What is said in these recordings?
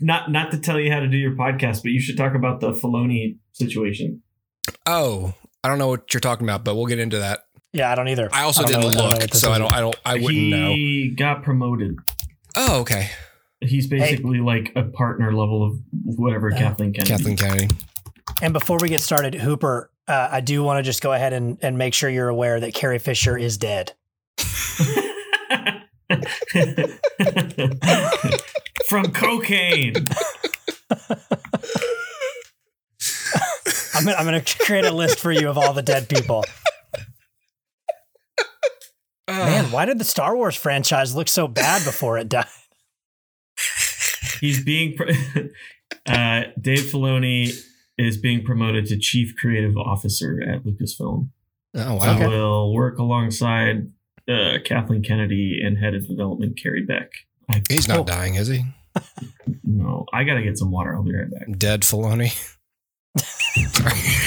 not not to tell you how to do your podcast, but you should talk about the Filoni situation. Oh, I don't know what you're talking about, but we'll get into that. Yeah, I don't either. I also I didn't know- I don't know look, what this so I don't. I don't. I wouldn't know. he got promoted. Oh, okay. He's basically like a partner level of whatever Yeah. Kathleen Kennedy. Kathleen Kennedy. And before we get started, Hooper, uh, I do want to just go ahead and, and make sure you're aware that Carrie Fisher is dead. From cocaine. I'm gonna, I'm gonna create a list for you of all the dead people. Man, why did the Star Wars franchise look so bad before it died? He's being uh, Dave Filoni is being promoted to chief creative officer at Lucasfilm. Oh wow. I will work alongside uh, Kathleen Kennedy and head of development Carrie Beck. I, He's not Cool. dying, is he? No, I gotta get some water. I'll be right back. Dead Filoni.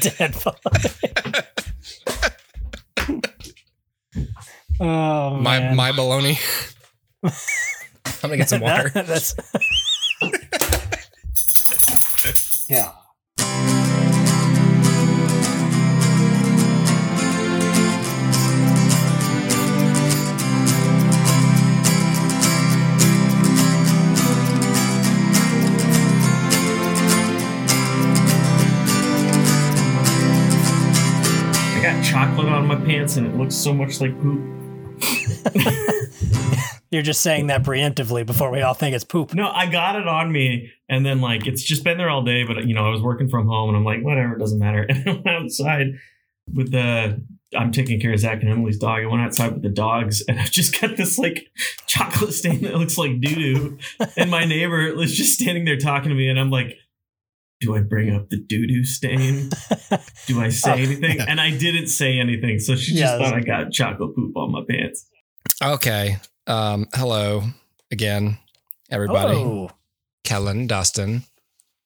dead. oh my man. my baloney. I'm gonna get some water. That's yeah. Chocolate on my pants and it looks so much like poop. You're just saying that preemptively before we all think it's poop. No, I got it on me, and then like it's just been there all day. But you know, I was working from home, and I'm like, whatever, it doesn't matter. And I went outside with the. I'm taking care of Zach and Emily's dog. I went outside with the dogs, and I've just got this like chocolate stain that looks like doo doo. And my neighbor was just standing there talking to me, and I'm like, "Do I bring up the doo doo stain? Do I say Oh, anything?" And I didn't say anything, so she just Yeah, thought I got chocolate poop on my pants. Okay. Um, hello again, everybody. Oh, Kellan, Dustin.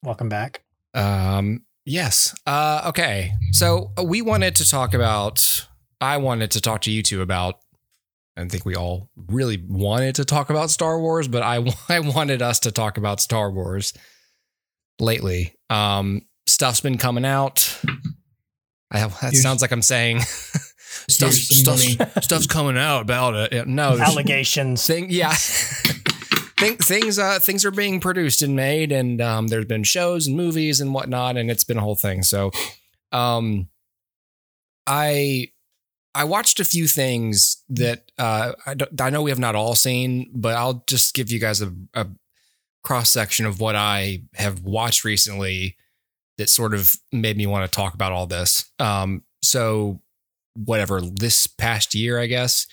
welcome back. Um, yes. Uh, okay. So we wanted to talk about. I wanted to talk to you two about. I think we all really wanted to talk about Star Wars, but I I wanted us to talk about Star Wars lately. Um, stuff's been coming out. I have, that Here's- sounds like I'm saying stuff, Here's some stuff, stuff's coming out about it. Yeah, No, Allegations. thing yeah Think, things uh things are being produced and made and um there's been shows and movies and whatnot and it's been a whole thing so um i i watched a few things that uh i, don't, I know we have not all seen but i'll just give you guys a, a cross section of what i have watched recently that sort of made me want to talk about all this um so whatever this past year i guess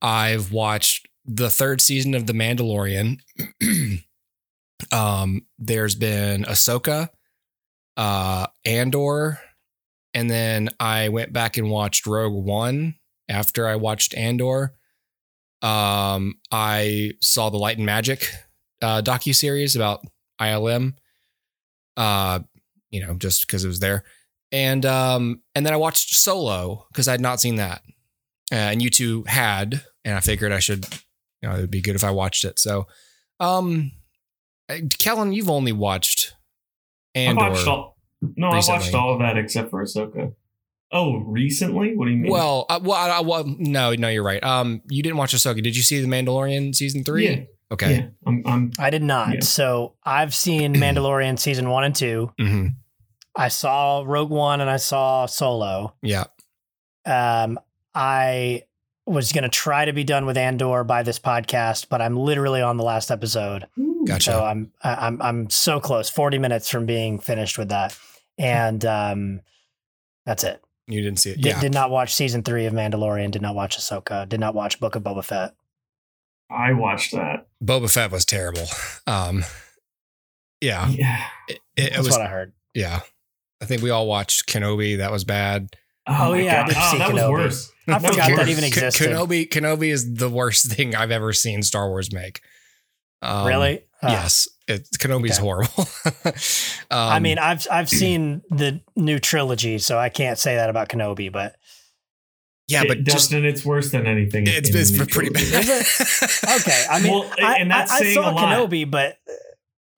I've watched the third season of The Mandalorian. um, there's been Ahsoka, uh, Andor, and then I went back and watched Rogue One after I watched Andor. Um, I saw the Light and Magic uh, docu series about ILM. Uh, you know, just because it was there, and um, and then I watched Solo because I had not seen that uh, and you two had, and I figured I should, you know, it would be good if I watched it. So, um, Kellan, you've only watched I Andor. watched all. No, I watched all of that except for Ahsoka. Oh, recently? What do you mean? well, uh, well, I, I- well, no, no, you're right. Um, you didn't watch Ahsoka. Did you see the Mandalorian season three? Yeah. Okay. Yeah, I'm. I'm I did not. Yeah. So I've seen Mandalorian season one and two. hmm I saw Rogue One and I saw Solo. Yeah. Um, I was going to try to be done with Andor by this podcast, but I'm literally on the last episode. Gotcha. So I'm I- I'm I'm so close, 40 minutes from being finished with that. And um that's it. You didn't see it. Did, Yeah. did not watch season 3 of Mandalorian, did not watch Ahsoka, did not watch Book of Boba Fett. I watched that. Boba Fett was terrible. Um, yeah. Yeah. It, it, it That's was. what I heard. yeah. I think we all watched Kenobi. That was bad. Oh, my yeah, I did Oh, see that was worse. I That was forgot that worse. even existed. Kenobi Kenobi is the worst thing I've ever seen Star Wars make. Um, really? Uh, Yes, it, Kenobi's Okay. horrible. um, I mean, I've I've seen the new trilogy, so I can't say that about Kenobi, but Yeah, It- but just Dustin, it's worse than anything. it's, in it's the pretty trilogy. bad. Okay, I mean, Well, I, and that's I, I saying saw a lot. Kenobi, but uh,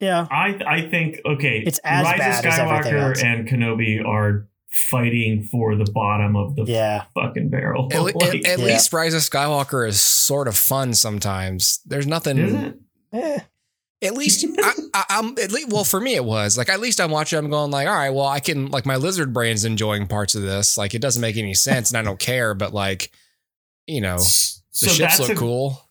yeah, I I think okay, It's as Rise bad of Skywalker else. and Kenobi are fighting for the bottom of the yeah. fucking barrel. At, Like, at- at Yeah. least Rise of Skywalker is sort of fun sometimes. There's nothing. is it? Eh. At least I, I, I'm at least. Well, for me, it was like at least I'm watching. I'm going like, all right, well, I can like my lizard brain's enjoying parts of this. Like it doesn't make any sense, and I don't care. But like, you know, the so ships look a, cool.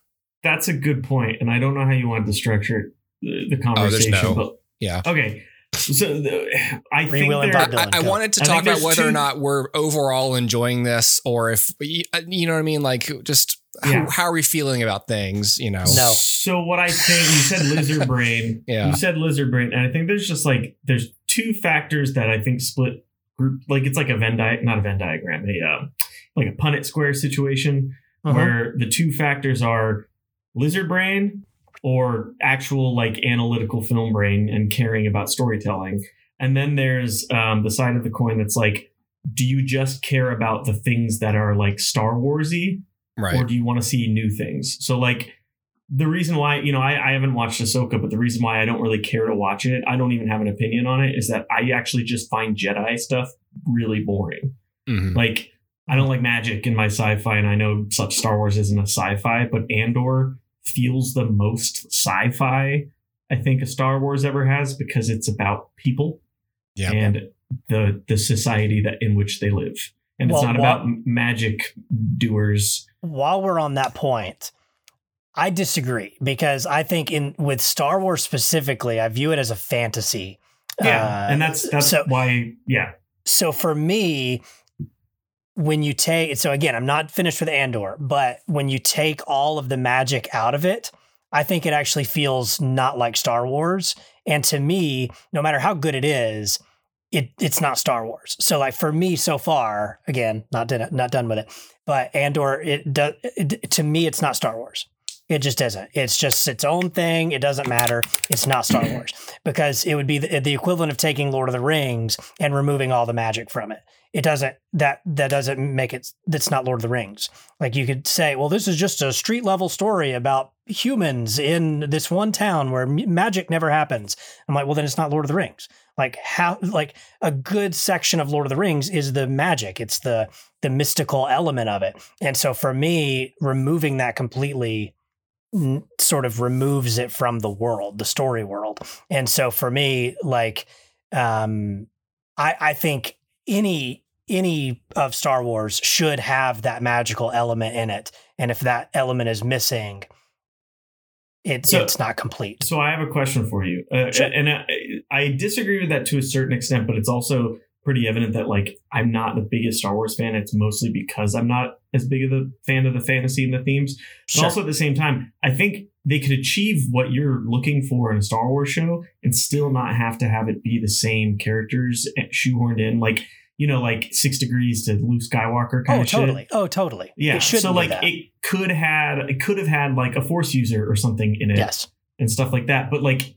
That's a good point, and I don't know how you want to structure the, the oh, conversation. no- but yeah. okay. So the, I Free think there, I, I wanted to I talk about there's whether or not we're overall enjoying this, or if uh, you know what I mean. Like, just Yeah. how, how are we feeling about things? You know, No. So what I think you said lizard brain. Yeah. You said lizard brain, and I think there's just like there's two factors that I think split group like it's like a Venn di- not a Venn diagram, a uh, like a Punnett square situation Uh-huh. where the two factors are lizard brain or actual like analytical film brain and caring about storytelling. And then there's um, the side of the coin that's like, do you just care about the things that are like Star Warsy or do you want to see new things? So like the reason why, you know, I, I haven't watched Ahsoka, but the reason why I don't really care to watch it, I don't even have an opinion on it, is that I actually just find Jedi stuff really boring. Mhm. Like I don't like magic in my sci-fi, and I know such Star Wars isn't a sci-fi, but Andor feels the most sci-fi I think a Star Wars ever has because it's about people Yeah. and the the society that in which they live. And Well, it's not wha- about magic doers. While we're on that point, I disagree because I think in with Star Wars specifically, I view it as a fantasy. Yeah, Uh, and that's that's so why. Yeah, so for me when you take so again i'm not finished with andor but when you take all of the magic out of it i think it actually feels not like star wars and to me no matter how good it is it it's not star wars. So like for me so far again not done, not done with it but andor it does it, to me it's not star wars. It just isn't. It's just its own thing. It doesn't matter. It's not star wars. Because it would be the, the equivalent of taking lord of the rings and removing all the magic from it. It doesn't that that doesn't make it that's not lord of the rings. Like you could say well this is just a street level story about humans in this one town where magic never happens. I'm like well then it's not lord of the rings like how like a good section of lord of the rings is the magic. It's the the mystical element of it. And so for me removing that completely n- sort of removes it from the world the story world. And so for me like um i i think any any of Star Wars should have that magical element in it, and if that element is missing, it, So- it's not complete. So I have a question for you, uh, Sure. and I, I disagree with that to a certain extent, but it's also pretty evident that like I'm not the biggest Star Wars fan. It's mostly because I'm not as big of a fan of the fantasy and the themes. But Sure. also at the same time, I think they could achieve what you're looking for in a Star Wars show and still not have to have it be the same characters shoehorned in, like you know, like Six Degrees to Luke Skywalker kind oh, of shit. totally. Oh, totally. Yeah. So like it could had it could have had like a Force user or something in it yes. and stuff like that. But like,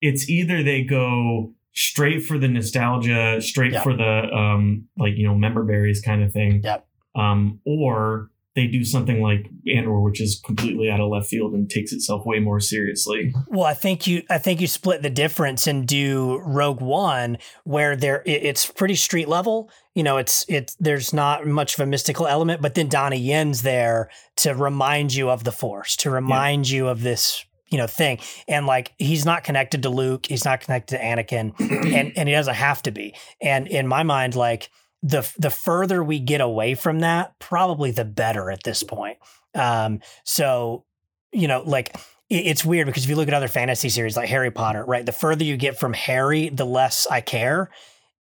it's either they go straight for the nostalgia, straight Yep. for the um, like you know member berries kind of thing, Yep. um, or they do something like Andor, which is completely out of left field and takes itself way more seriously. Well, I think you I think you split the difference and do Rogue One where there it, it's pretty street level. You know, it's it's there's not much of a mystical element, but then Donnie Yen's there to remind you of the Force, to remind you of this you know thing, and like he's not connected to Luke, he's not connected to Anakin, and and he doesn't have to be. And in my mind, like the the further we get away from that, probably the better at this point. Um, so you know, like it- it's weird because if you look at other fantasy series like Harry Potter, right, the further you get from Harry, the less I care.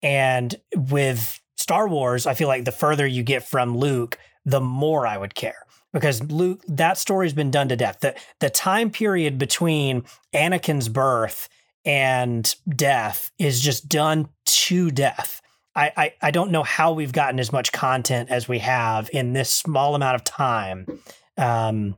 And with Star Wars, I feel like the further you get from Luke, the more I would care. Because Luke, that story's been done to death. The the time period between Anakin's birth and death is just done to death. I, I, I don't know how we've gotten as much content as we have in this small amount of time. Um,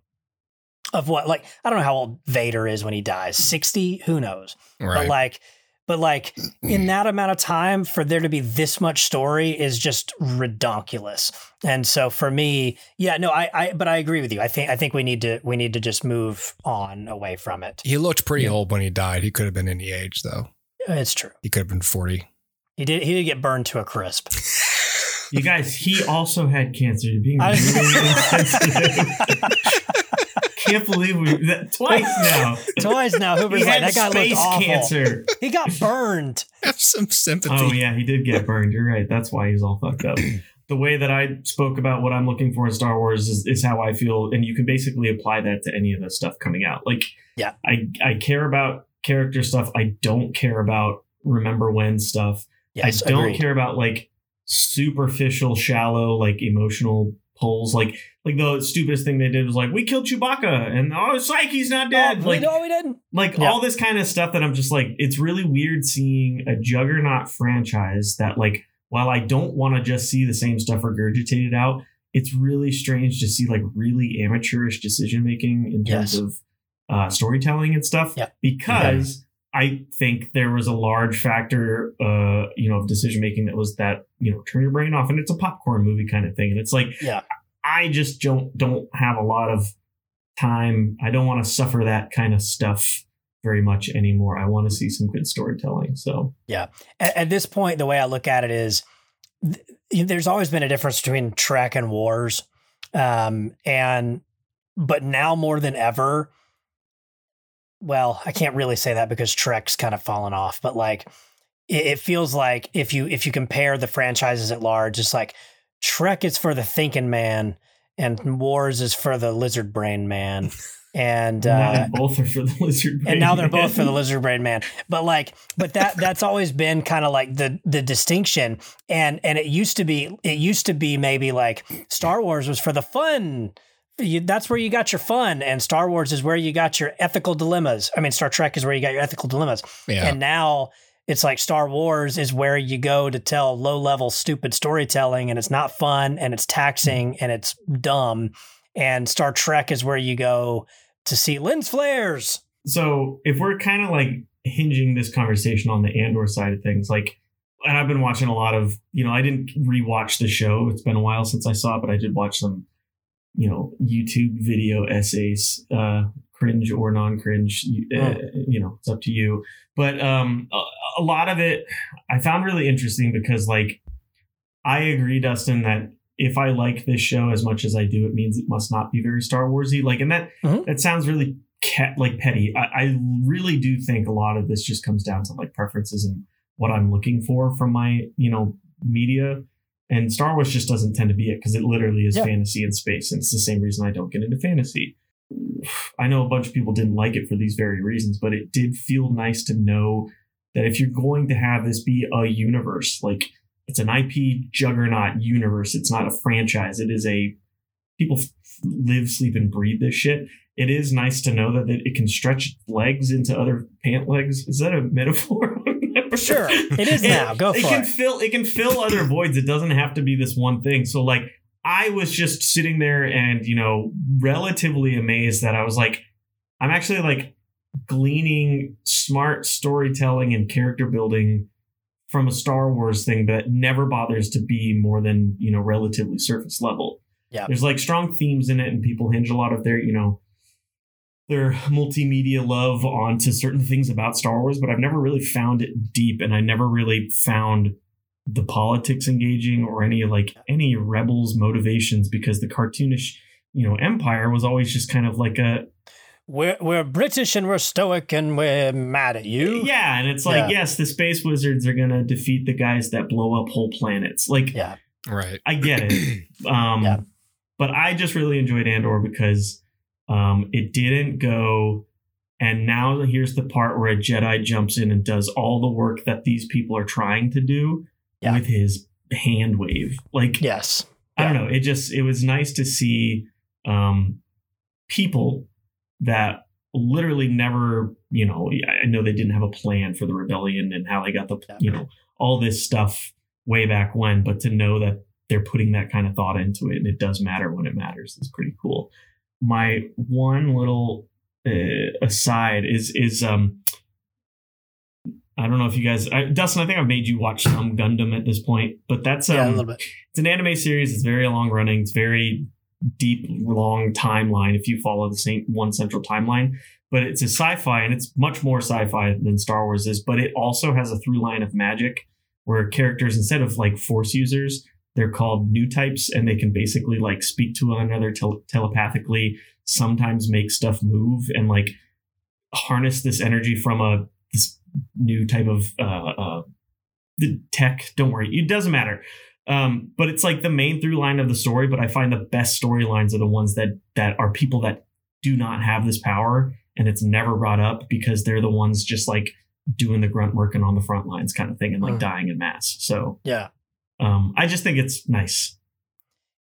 of what like I don't know how old Vader is when he dies. 60, who knows. Right. But like But like in mm. that amount of time, for there to be this much story is just redonkulous. And so for me, yeah, no, I, I, but I agree with you. I think, I think we need to, we need to just move on away from it. He looked pretty old when he died. He could have been any age though. Uh, it's true. He could have been 40. He did, he did get burned to a crisp. You guys, he also had cancer. You're being I- really insensitive. Can't believe we that twice now. Twice now, He Hoover's like, had that guy looked space awful. cancer. He got burned. Have some sympathy. Oh yeah, he did get burned. You're right. That's why he's all fucked up. The way that I spoke about what I'm looking for in Star Wars is, is how I feel, and you can basically apply that to any of the stuff coming out. Like, Yeah. I I care about character stuff. I don't care about remember when stuff. Yes, I don't agreed. care about like superficial, shallow, like emotional pulls. Like like the stupidest thing they did was like we killed Chewbacca and oh Psyche's not dead. Oh, like no, we didn't. like Yeah. all this kind of stuff that I'm just like it's really weird seeing a juggernaut franchise that like while I don't want to just see the same stuff regurgitated out, it's really strange to see like really amateurish decision making in terms Yes. of uh, storytelling and stuff Yeah. because I think there was a large factor, uh, you know, of decision making that was that you know turn your brain off, and it's a popcorn movie kind of thing, and it's like, Yeah. I just don't don't have a lot of time. I don't want to suffer that kind of stuff very much anymore. I want to see some good storytelling. So yeah, at, at this point, the way I look at it is th- there's always been a difference between Trek and Wars. Um, and, but now more than ever, well, I can't really say that because Trek's kind of fallen off, but like it, it feels like if you, if you compare the franchises at large, it's like Trek is for the thinking man and Wars is for the lizard brain man. And, uh, both are for the lizard. and now they're brain both for the lizard brain man but like but that that's always been kind of like the the distinction and and it used to be it used to be maybe like star wars was for the fun you, that's where you got your fun and star wars is where you got your ethical dilemmas i mean star trek is where you got your ethical dilemmas yeah. and now it's like Star Wars is where you go to tell low level, stupid storytelling, and it's not fun and it's taxing and it's dumb. And Star Trek is where you go to see lens flares. so if we're kind of like hinging this conversation on the Andor side of things, like, and I've been watching a lot of, you know, I didn't rewatch the show. It's been a while since I saw it, but I did watch some, you know, YouTube video essays, uh, cringe or non-cringe. You, uh, you know, it's up to you. But um, a, a lot of it I found really interesting because, like, I agree, Dustin, that if I like this show as much as I do, it means it must not be very Star Warsy. Like, and that Mhm. that sounds really cat like petty. I, I really do think a lot of this just comes down to like preferences and what I'm looking for from my you know media. And Star Wars just doesn't tend to be it because it literally is Yeah. fantasy and space, and it's the same reason I don't get into fantasy. I know a bunch of people didn't like it for these very reasons, but it did feel nice to know that if you're going to have this be a universe, like it's an IP juggernaut universe, it's not a franchise. It is a people f- live, sleep, and breathe this shit. It is nice to know that it, it can stretch legs into other pant legs. Is that a metaphor? Sure, it is now. Go it for can it. fill it can fill other voids. It doesn't have to be this one thing. So like I was just sitting there and you know relatively amazed that I was like I'm actually like gleaning smart storytelling and character building from a Star Wars thing that never bothers to be more than you know relatively surface level. Yeah. there's like strong themes in it, and people hinge a lot of their you know their multimedia love onto certain things about Star Wars, but I've never really found it deep, and I never really found the politics engaging or any like any rebels motivations because the cartoonish you know empire was always just kind of like a We're we're British and we're stoic and we're mad at you. yeah and it's like Yeah. yes the space wizards are gonna defeat the guys that blow up whole planets like Yeah. right. i get it um Yeah. but i just really enjoyed andor because um it didn't go and now here's the part where a jedi jumps in and does all the work that these people are trying to do Yeah. with his hand wave like Yes. I don't know. It just it was nice to see um, people that literally never, you know, I know they didn't have a plan for the rebellion and how they got the, you know, all this stuff way back when, but to know that they're putting that kind of thought into it and it does matter when it matters is pretty cool. My one little uh, aside is is um I don't know if you guys, I, Dustin. I think I've made you watch some Gundam at this point, but that's um, yeah, a little bit. it's an anime series. It's very long running. It's very deep, long timeline if you follow the same one central timeline. But it's a sci-fi, and it's much more sci-fi than Star Wars is. But it also has a through line of magic, where characters instead of like Force users, they're called new types, and they can basically like speak to one another tel- telepathically. Sometimes make stuff move and like harness this energy from a this new type of uh, uh, the tech. Don't worry, it doesn't matter. Um, but it's like the main through line of the story. But I find the best storylines are the ones that that are people that do not have this power, and it's never brought up because they're the ones just like doing the grunt work and on the front lines kind of thing, and like Mm. dying in mass. So Yeah. Um, I just think it's nice.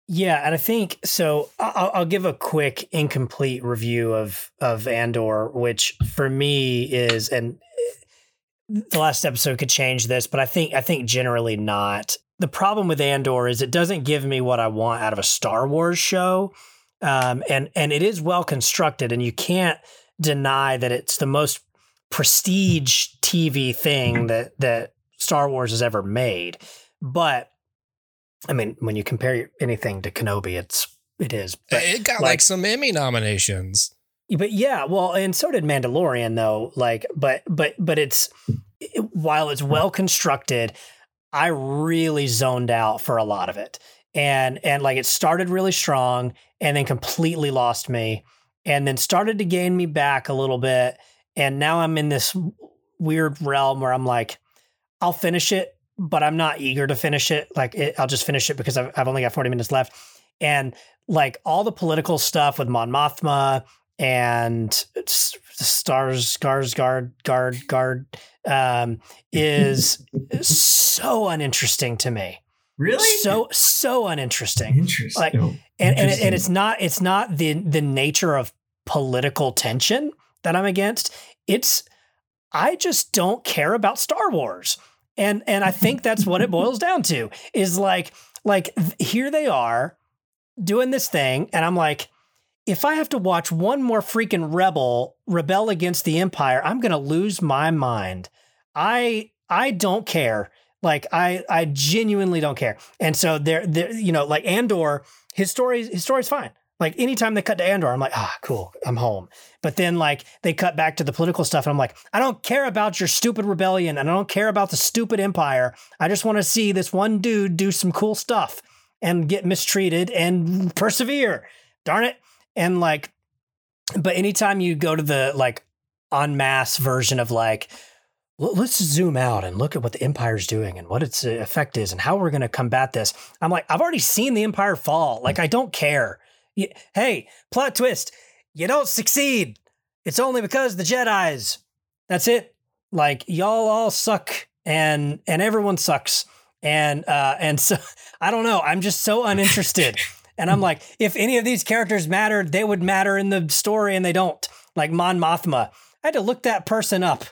Yeah, and I think so. I'll, I'll give a quick, incomplete review of of Andor, which for me is, and the last episode could change this, but I think I think generally not. The problem with Andor is it doesn't give me what I want out of a Star Wars show, um, and and it is well constructed, and you can't deny that it's the most prestige TV thing that that Star Wars has ever made. But I mean, when you compare anything to Kenobi, it's it is. But it got like- like, some Emmy nominations. but yeah, well, and so did Mandalorian though. Like, but but but it's it, while it's well constructed, I really zoned out for a lot of it, and and like it started really strong, and then completely lost me, and then started to gain me back a little bit, and now I'm in this weird realm where I'm like, I'll finish it, but I'm not eager to finish it. Like, it, I'll just finish it because I've, I've only got 40 minutes left, and like all the political stuff with Mon Mothma and stars guards guard guard guard um is so uninteresting to me Really? so so uninteresting interesting. like- and and, Interesting. and it's not it's not the the nature of political tension that I'm against it's I just don't care about Star Wars and and I think that's what it boils down to is like like here they are doing this thing and I'm like if I have to watch one more freaking rebel rebel against the empire I'm going to lose my mind. I I don't care. Like I I genuinely don't care. And so there there you know like Andor his story his story's fine like anytime they cut to Andor I'm like ah cool I'm home. But then like they cut back to the political stuff and I'm like I don't care about your stupid rebellion and I don't care about the stupid empire. I just want to see this one dude do some cool stuff and get mistreated and persevere. Darn it. And like but anytime you go to the like en masse version of like let's zoom out and look at what the empire's doing and what its uh, effect is and how we're going to combat this i'm like i've already seen the empire fall. Like i don't care Hey plot twist you don't succeed it's only because the jedis that's it like y'all all suck and and everyone sucks and uh and so i don't know i'm just so uninterested and i'm like if any of these characters mattered they would matter in the story and they don't like mon mothma i had to look that person up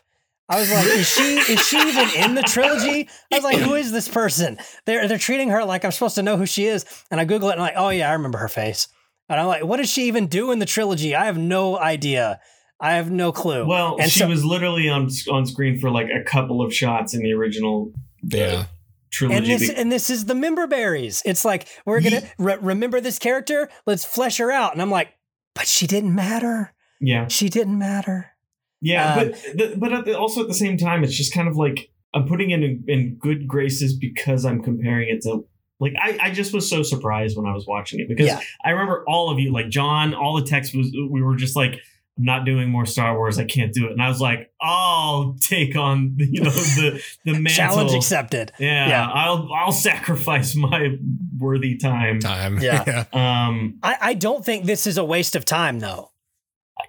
I was like, is she is she even in the trilogy? I was like, who is this person? They're they're treating her like I'm supposed to know who she is. And I Google it and I'm like, oh yeah, I remember her face. And I'm like, what does she even do in the trilogy? I have no idea. I have no clue. well, and she so- was literally on on screen for like a couple of shots in the original uh, Yeah. trilogy. and this and this is the member berries. It's like we're gonna re- remember this character. Let's flesh her out. And I'm like, but she didn't matter. yeah, She didn't matter. yeah, Um, but the, but at the, also at the same time, it's just kind of like I'm putting it in in good graces because I'm comparing it to. Like I, I just was so surprised when I was watching it because Yeah. I remember all of you like John all the text was we were just like I'm not doing more Star Wars I can't do it and I was like I'll take on you know the the mantle Challenge accepted. Yeah, Yeah. I'll I'll sacrifice my worthy time. Time. Yeah. Um, I, I don't think this is a waste of time though.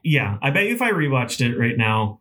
yeah, I bet you if I rewatched it right now,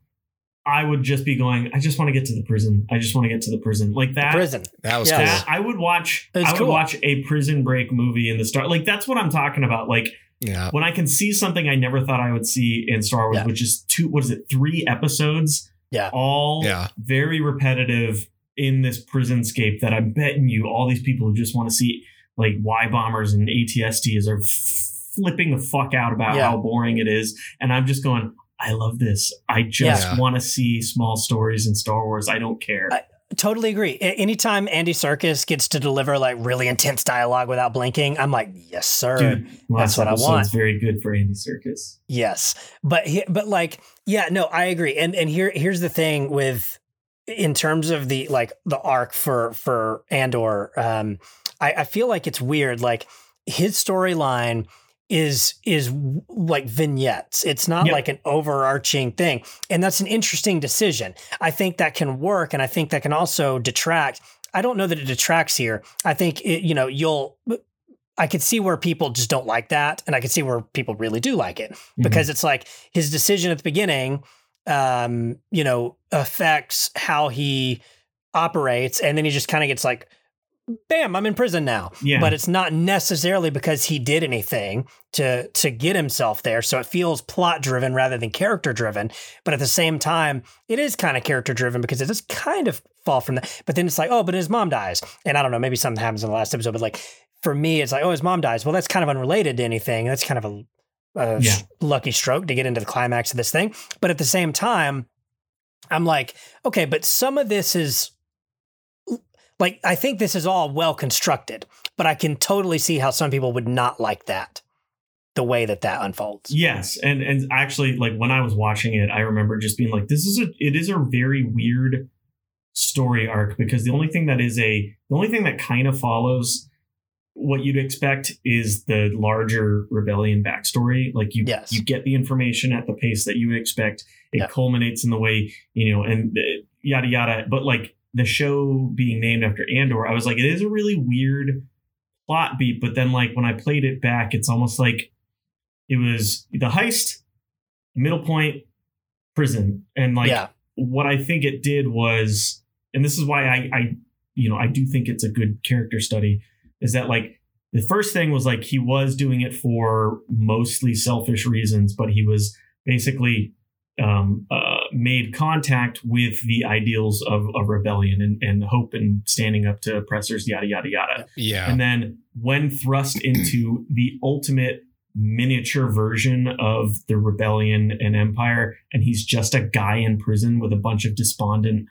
I would just be going. I just want to get to the prison. I just want to get to the prison, like that. Prison. That was Yeah. cool. I would watch. It's I would cool. watch a prison break movie in the Star. Like that's what I'm talking about. Like Yeah. when I can see something I never thought I would see in Star Wars, Yeah. which is two. What is it? Three episodes. Yeah. All Yeah. very repetitive in this prison scape that I'm betting you all these people who just want to see like Y bombers and ATSTs are f- flipping the fuck out about Yeah. how boring it is. And I'm just going, I love this. I just Yeah. want to see small stories in Star Wars. I don't care. I- Totally agree. Anytime Andy Serkis gets to deliver like really intense dialogue without blinking, I'm like, yes, sir. Dude, that's what I want. very good for Andy Serkis. Yes, but he, but like yeah, no, I agree. And and here here's the thing with in terms of the like the arc for for Andor, um, I, I feel like it's weird. Like his storyline is is like vignettes. It's not Yep. like an overarching thing, and that's an interesting decision. I think that can work, and I think that can also detract. I don't know that it detracts here. I think it, you know you'll. I could see where people just don't like that, and I could see where people really do like it Mm-hmm. because it's like his decision at the beginning, um, you know, affects how he operates, and then he just kind of gets like, "Bam, I'm in prison now." yeah, But it's not necessarily because he did anything to to get himself there. So it feels plot driven rather than character driven. But at the same time, it is kind of character driven because it does kind of fall from that. But then it's like, oh, but his mom dies, and I don't know, maybe something happens in the last episode. But like for me, it's like, oh, his mom dies. Well, that's kind of unrelated to anything. That's kind of a, a Yeah. lucky stroke to get into the climax of this thing. But at the same time, I'm like, okay, but some of this is like I think this is all well constructed, but I can totally see how some people would not like that, the way that that unfolds. Yes, and and actually, like when I was watching it, I remember just being like, "This is a it is a very weird story arc because the only thing that is a the only thing that kind of follows what you'd expect is the larger rebellion backstory. Like you Yes. you get the information at the pace that you would expect. It Yeah. culminates in the way you know, and uh, yada yada. But like the show being named after Andor, I was like, it is a really weird plot beat. But then like when I played it back, it's almost like it was the heist, middle point, prison, and like yeah, what I think it did was, and this is why I, I, you know, I do think it's a good character study, is that like the first thing was like he was doing it for mostly selfish reasons, but he was basically um, uh, made contact with the ideals of, of rebellion and, and hope and standing up to oppressors, yada yada yada. Yeah. And then when thrust into the ultimate miniature version of the rebellion and empire, and he's just a guy in prison with a bunch of despondent,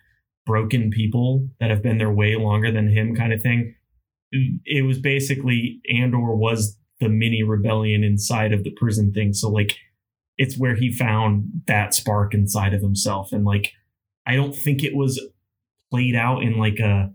broken people that have been there way longer than him, kind of thing. It was basically Andor was the mini rebellion inside of the prison thing. So like it's where he found that spark inside of himself. And like I don't think it was played out in like a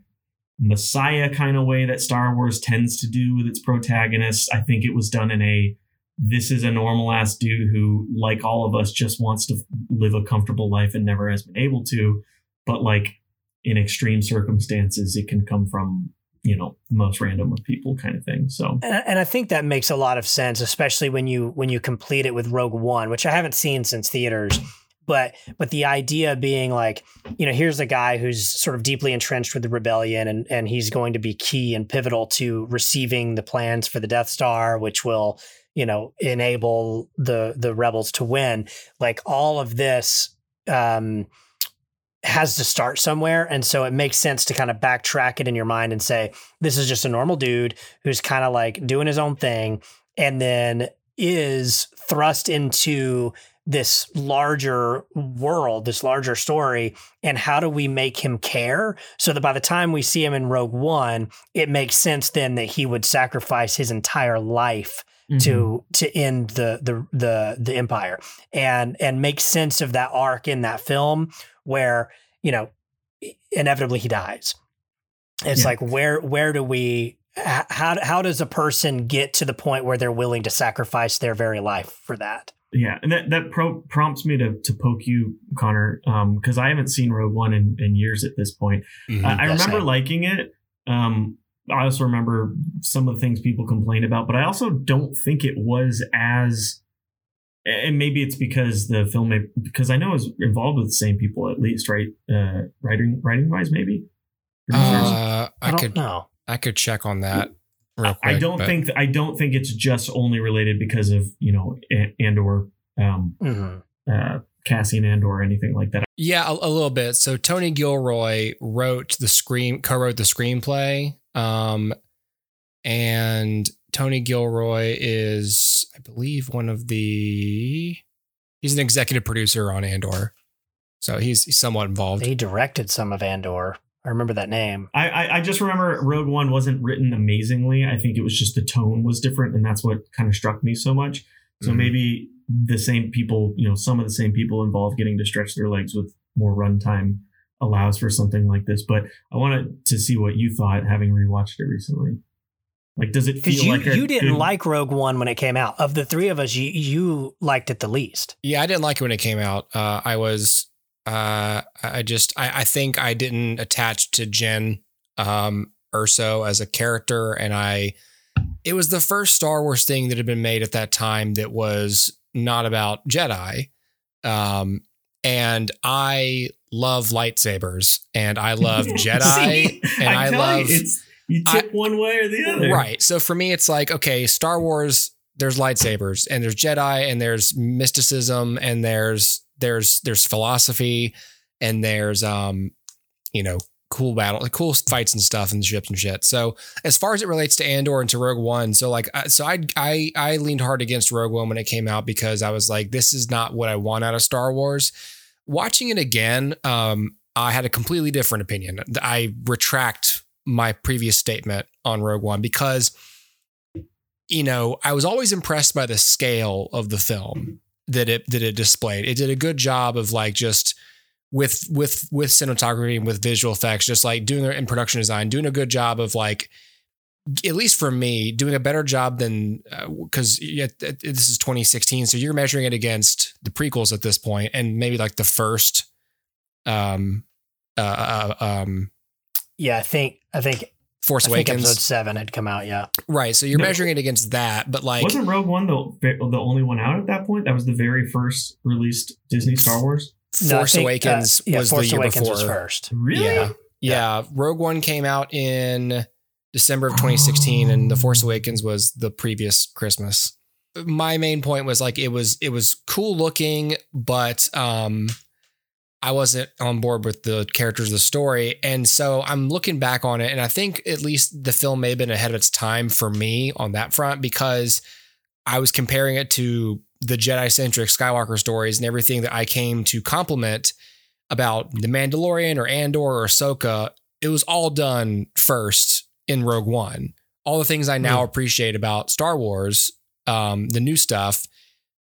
messiah kind of way that Star Wars tends to do with its protagonists. I think it was done in a this is a normal ass dude who, like all of us, just wants to live a comfortable life and never has been able to. But like in extreme circumstances, it can come from you know most random of people kind of thing. So and, and I think that makes a lot of sense, especially when you when you complete it with Rogue One, which I haven't seen since theaters. But but the idea being like, you know, here's a guy who's sort of deeply entrenched with the rebellion, and and he's going to be key and pivotal to receiving the plans for the Death Star, which will you know enable the the rebels to win. Like all of this. Um, has to start somewhere. And so it makes sense to kind of backtrack it in your mind and say, this is just a normal dude who's kind of like doing his own thing and then is thrust into this larger world, this larger story. And how do we make him care so that by the time we see him in Rogue One, it makes sense then that he would sacrifice his entire life Mm-hmm. to to end the the the the empire and and make sense of that arc in that film where you know inevitably he dies it's Yeah. like where where do we how how does a person get to the point where they're willing to sacrifice their very life for that yeah, and that that pro- prompts me to to poke you, Conner, because I haven't seen Rogue One in, in years at this point. Mhm. I, I remember same. liking it. Um, I also remember some of the things people complained about, but I also don't think it was as. And maybe it's because the film, because I know is involved with the same people at least, right? Uh, writing, writing wise, maybe. Uh, I, don't could know I could check on that. Real quick, I don't but- think I don't think it's just only related because of you know Andor, um, Mhm. uh, Cassian Andor, or anything like that. Yeah, a, a little bit. So Tony Gilroy wrote the screen, co-wrote the screenplay, um, and Tony Gilroy is, I believe, one of the. He's an executive producer on Andor, so he's, he's somewhat involved. He directed some of Andor. I remember that name. I, I I just remember Rogue One wasn't written amazingly. I think it was just the tone was different, and that's what kind of struck me so much. So Mhm. maybe the same people, you know, some of the same people involved getting to stretch their legs with more runtime allows for something like this. But I wanted to see what you thought having rewatched it recently. Like, does it Because feel you, like you didn't good- like Rogue One when it came out. Of the three of us, you, you liked it the least. Yeah, I didn't like it when it came out. Uh, I was, uh, I just, I, I think I didn't attach to Jyn um, Erso as a character, and I, it was the first Star Wars thing that had been made at that time that was not about Jedi, um, and I love lightsabers, and I love Jedi, See? and I, tell love you, it's you tip one way or the other. Right. So for me, it's like, okay, Star Wars, there's lightsabers and there's Jedi and there's mysticism and there's there's there's philosophy and there's um, you know, cool battle, like cool fights and stuff and ships and shit. So as far as it relates to Andor and to Rogue One, so like so I I I leaned hard against Rogue One when it came out because I was like, this is not what I want out of Star Wars. Watching it again, um, I had a completely different opinion. I retract my previous statement on Rogue One because, you know, I was always impressed by the scale of the film that it that it displayed. It did a good job of like just with with with cinematography and with visual effects, just like doing in production design, doing a good job of like at least for me, doing a better job than because this is 2016, so you're measuring it against the prequels at this point, and maybe like the first, um, uh, uh um, Yeah, I think I think Force I think episode Awakens, seven had come out. Yeah, right? So you're No. measuring it against that, but like, Wasn't Rogue One the the only one out at that point? That was the very first released Disney Star Wars. No, I Force think, uh, Awakens yeah, was Force the year Awakens before. was first. Really? Yeah. yeah, Rogue One came out in December of 2016, and The Force Awakens was the previous Christmas. My main point was like it was it was cool looking, but um, I wasn't on board with the characters of the story, and so I'm looking back on it, and I think at least the film may have been ahead of its time for me on that front because I was comparing it to the Jedi centric Skywalker stories and everything that I came to compliment about the Mandalorian or Andor or Ahsoka. It was all done first in Rogue One. All the things I now appreciate about Star Wars, um, the new stuff,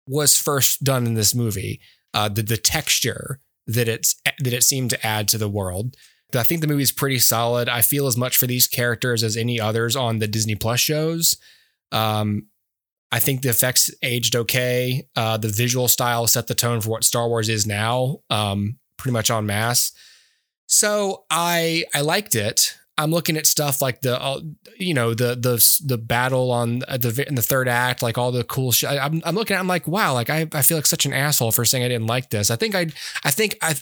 was first done in this movie. Uh, the the texture that it's that it seemed to add to the world. I think the movie is pretty solid. I feel as much for these characters as any others on the Disney Plus shows. Um, I think the effects aged okay. Uh, the visual style set the tone for what Star Wars is now, um, pretty much en masse. So I I liked it. I'm looking at stuff like the uh, you know the the the battle on the in the third act, like all the cool shit. I'm I'm looking at. I'm like, wow, like I I feel like such an asshole for saying I didn't like this. I think I I think I.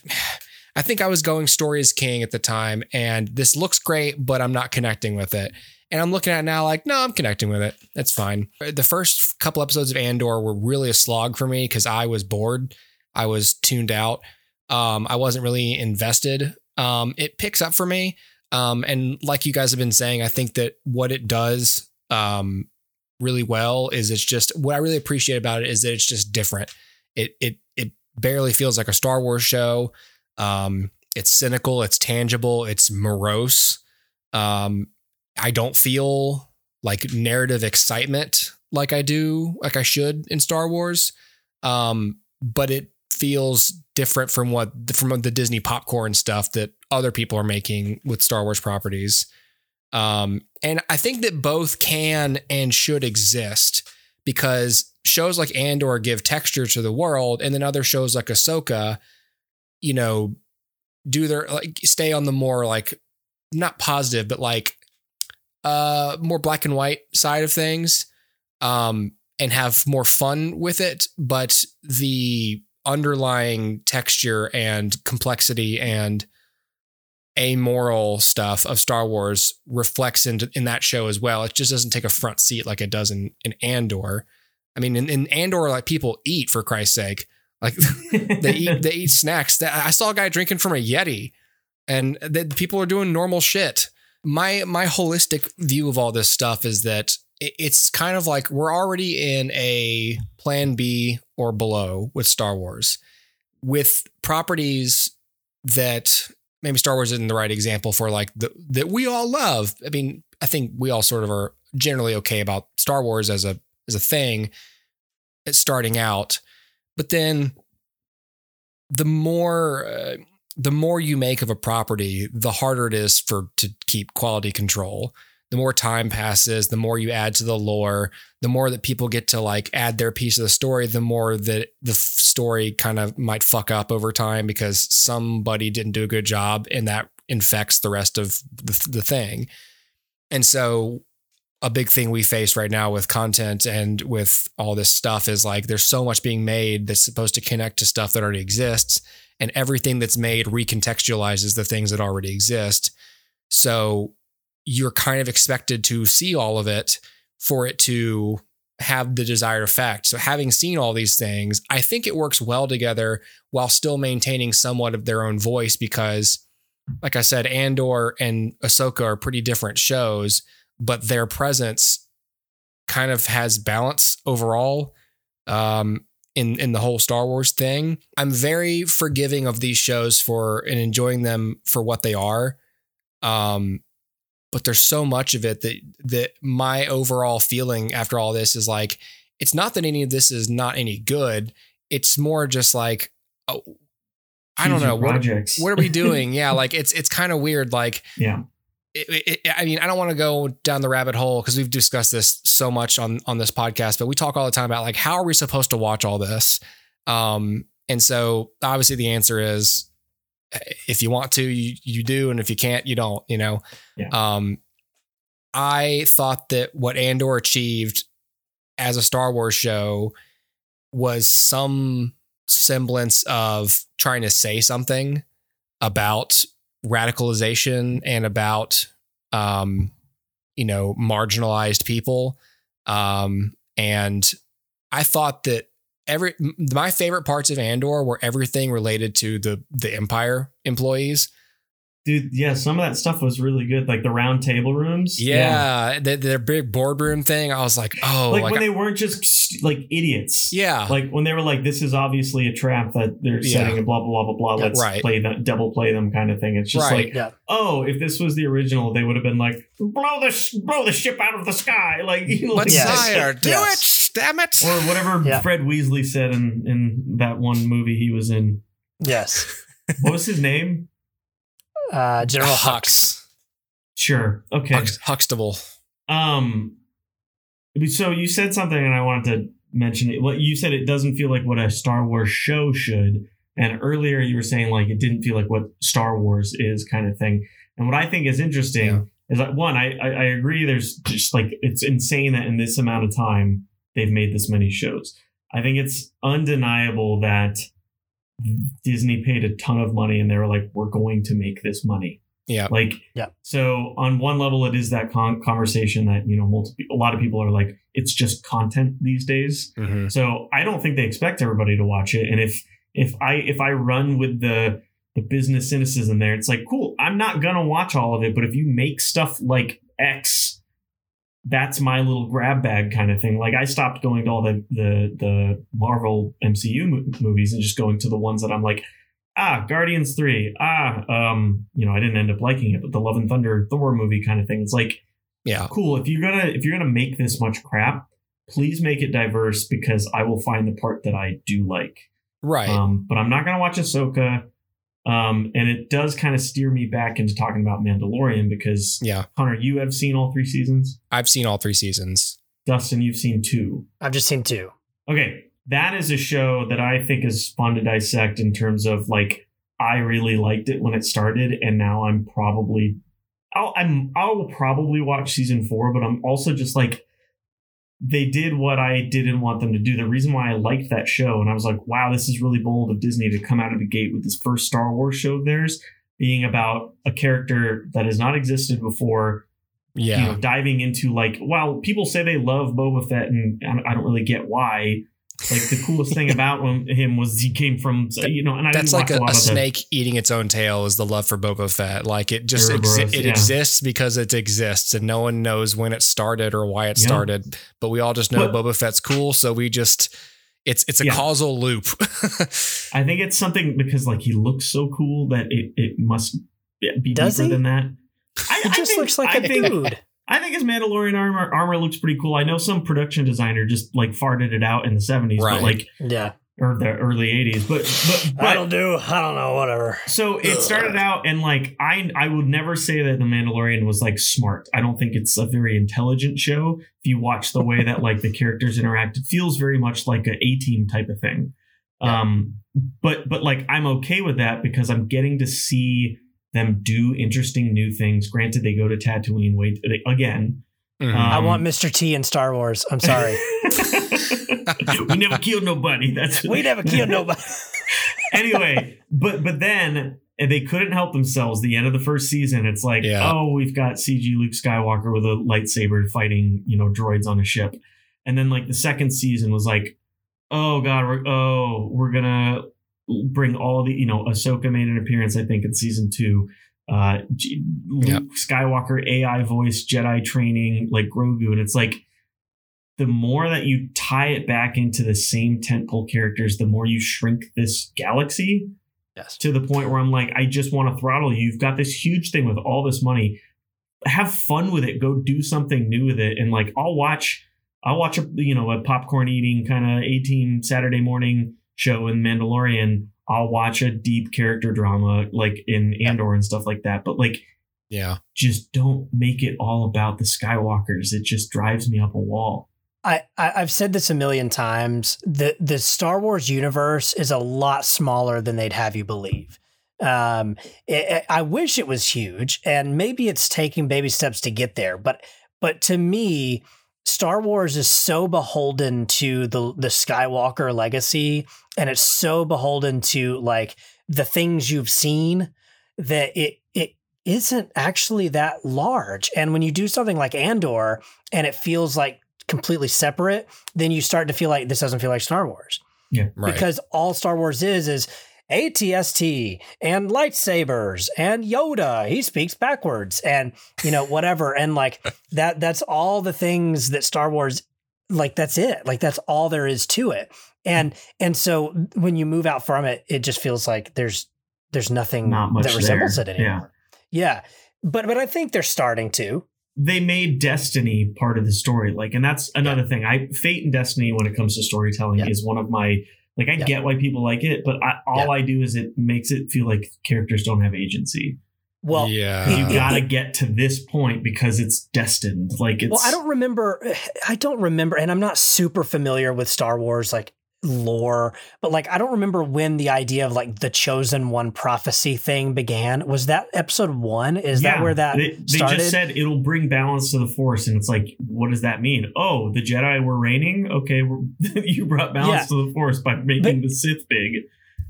I think I was going story is king at the time, and this looks great, but I'm not connecting with it. And I'm looking at now like, no, I'm connecting with it. That's fine. The first couple episodes of Andor were really a slog for me because I was bored. I was tuned out. Um, I wasn't really invested. Um, it picks up for me. Um, and like you guys have been saying, I think that what it does um, really well is it's just what I really appreciate about it is that it's just different. It it it barely feels like a Star Wars show. Um, it's cynical, it's tangible, it's morose. Um, I don't feel like narrative excitement like I do, like I should in Star Wars. Um, but it feels different from what from the Disney popcorn stuff that other people are making with Star Wars properties. Um, and I think that both can and should exist because shows like Andor give texture to the world, and then other shows like Ahsoka, you know, do their like stay on the more like not positive, but like uh more black and white side of things um and have more fun with it but the underlying texture and complexity and amoral stuff of Star Wars reflects in, in that show as well. It just doesn't take a front seat like it does in, in Andor. I mean, in, in Andor, like people eat for Christ's sake. Like they eat they eat snacks. I saw a guy drinking from a Yeti, and that people are doing normal shit. My my holistic view of all this stuff is that it's kind of like we're already in a plan B or below with Star Wars. With properties that maybe Star Wars isn't the right example for like the, that we all love. I mean, I think we all sort of are generally okay about Star Wars as a as a thing it's starting out. But then the more uh, the more you make of a property, the harder it is for to keep quality control. The more time passes, the more you add to the lore, the more that people get to like add their piece of the story, the more that the story kind of might fuck up over time because somebody didn't do a good job and that infects the rest of the, the thing. And so a big thing we face right now with content and with all this stuff is like there's so much being made that's supposed to connect to stuff that already exists and everything that's made recontextualizes the things that already exist so you're kind of expected to see all of it for it to have the desired effect so having seen all these things i think it works well together while still maintaining somewhat of their own voice because like i said andor and ahsoka are pretty different shows but their presence kind of has balance overall um, in in the whole Star Wars thing. I'm very forgiving of these shows for and enjoying them for what they are. Um, but there's so much of it that that my overall feeling after all this is like it's not that any of this is not any good. It's more just like oh, I don't know what, what are we doing? yeah, like it's it's kind of weird. Like yeah, it, it, I mean, I don't want to go down the rabbit hole because we've discussed this so much on on this podcast, but we talk all the time about like how are we supposed to watch all this? Um, and so obviously the answer is if you want to, you you do, and if you can't, you don't. You know. Yeah. Um, I thought that what Andor achieved as a Star Wars show was some semblance of trying to say something about radicalization and about um, you know marginalized people um, and i thought that every my favorite parts of andor were everything related to the the empire employees Dude, yeah, some of that stuff was really good, like the round table rooms. Yeah, yeah. The, their big boardroom thing. I was like, oh, like, like when I, they weren't just like idiots. Yeah, like when they were like, this is obviously a trap that they're yeah. setting, and blah blah blah blah blah. Let's right. play that, double play them, kind of thing. It's just right. like, yeah. oh, if this was the original, they would have been like, blow the blow the ship out of the sky, like, you know, but sire, do yes. it, damn it, or whatever yeah. Fred Weasley said in in that one movie he was in. Yes. what was his name? uh, General Hux. Sure. Okay. Hux, Huxtable. Um. So you said something, and I wanted to mention it. What you said, it doesn't feel like what a Star Wars show should. And earlier, you were saying like it didn't feel like what Star Wars is, kind of thing. And what I think is interesting yeah. is that one, I, I I agree. There's just like it's insane that in this amount of time they've made this many shows. I think it's undeniable that Disney paid a ton of money and they were like, we're going to make this money. Yeah. Like, yeah. So on one level, it is that con- conversation that, you know, multiple, a lot of people are like, it's just content these days. Mm-hmm. So I don't think they expect everybody to watch it. And if, if I, if I run with the, the business cynicism there, it's like, cool, I'm not going to watch all of it. But if you make stuff like X that's my little grab bag kind of thing. Like I stopped going to all the the the Marvel MCU mo- movies and just going to the ones that I'm like, ah, Guardians three, ah, um, you know, I didn't end up liking it, but the Love and Thunder Thor movie kind of thing. It's like, yeah, cool. If you're gonna if you're gonna make this much crap, please make it diverse because I will find the part that I do like. Right. Um, but I'm not gonna watch Ahsoka. Um, and it does kind of steer me back into talking about Mandalorian because yeah, Connor, you have seen all three seasons. I've seen all three seasons. Dustin, you've seen two. I've just seen two. Okay, that is a show that I think is fun to dissect in terms of like I really liked it when it started, and now I'm probably I'll I'm I'll probably watch season four, but I'm also just like they did what I didn't want them to do. The reason why I liked that show, and I was like, wow, this is really bold of Disney to come out of the gate with this first Star Wars show of theirs being about a character that has not existed before. Yeah. You know, diving into like, well, people say they love Boba Fett, and I don't really get why. Like the coolest thing about him was he came from you know, and I that's like a, a, a snake the, eating its own tail is the love for Boba Fett. Like it just exi- it yeah. exists because it exists, and no one knows when it started or why it yeah. started. But we all just know but, Boba Fett's cool, so we just It's it's a Yeah. causal loop. I think it's something because like he looks so cool that it, it must be Does deeper he? than that. I, It I just think- looks like I a think, dude. I think his Mandalorian armor armor looks pretty cool. I know some production designer just like farted it out in the seventies, Right. but like Yeah. or the early eighties. But but but That'll do. I don't know. Whatever. So it started out and like I I would never say that the Mandalorian was like smart. I don't think it's a very intelligent show. If you watch the way that like the characters interact, it feels very much like a A team type of thing. Um but but like I'm okay with that because I'm getting to see them do interesting new things. Granted, they go to Tatooine. Wait they, again. Mhm. I Um, want Mr. T in Star Wars. I'm sorry. we never killed nobody. That's we never killed nobody. anyway, but but then and they couldn't help themselves. The end of the first season, it's like, Yeah. oh, we've got CG Luke Skywalker with a lightsaber fighting, you know, droids on a ship. And then like the second season was like, oh god, we're oh we're gonna bring all the you know Ahsoka made an appearance I think in season two. Uh, Luke. Skywalker AI voice Jedi training like Grogu, and it's like the more that you tie it back into the same tentpole characters, the more you shrink this galaxy yes. to the point where I'm like, I just want to throttle you. You've got this huge thing with all this money. Have fun with it. Go do something new with it. And like, I'll watch, I'll watch a you know a popcorn eating kind of 18 Saturday morning show in Mandalorian. I'll watch a deep character drama like in Andor and stuff like that. But like, yeah. just don't make it all about the Skywalkers. It just drives me up a wall. I, I I've said this a million times. The the Star Wars universe is a lot smaller than they'd have you believe. Um, it, I wish it was huge, and maybe it's taking baby steps to get there. But but to me, Star Wars is so beholden to the the Skywalker legacy, and it's so beholden to like the things you've seen that it it isn't actually that large. And when you do something like Andor, and it feels like completely separate, then you start to feel like this doesn't feel like Star Wars Right. because all Star Wars is is ATST and lightsabers and Yoda. He speaks backwards and you know whatever and like that. That's all the things that Star Wars like. That's it. Like that's all there is to it. And and so when you move out from it, it just feels like there's there's nothing Not much that resembles there. it anymore. Yeah. But but I think they're starting to. they made destiny part of the story like and that's another thing i fate and destiny when it comes to storytelling Yeah. is one of my like i Yeah. get why people like it but I, all i do is it makes it feel like characters don't have agency Well, yeah. you gotta get to this point because it's destined like it's Well, I don't remember. I don't remember, and I'm not super familiar with Star Wars like lore, but like I don't remember when the idea of like the chosen one prophecy thing began. Was that episode one? Is that where that they, they just said it'll bring balance to the force and it's like what does that mean oh the jedi were reigning okay we're, you brought balance Yeah. to the force by making the sith big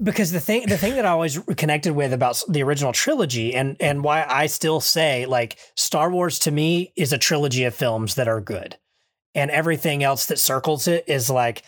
because the thing the thing that I always connected with about the original trilogy and and why I still say like Star Wars to me is a trilogy of films that are good and everything else that circles it is like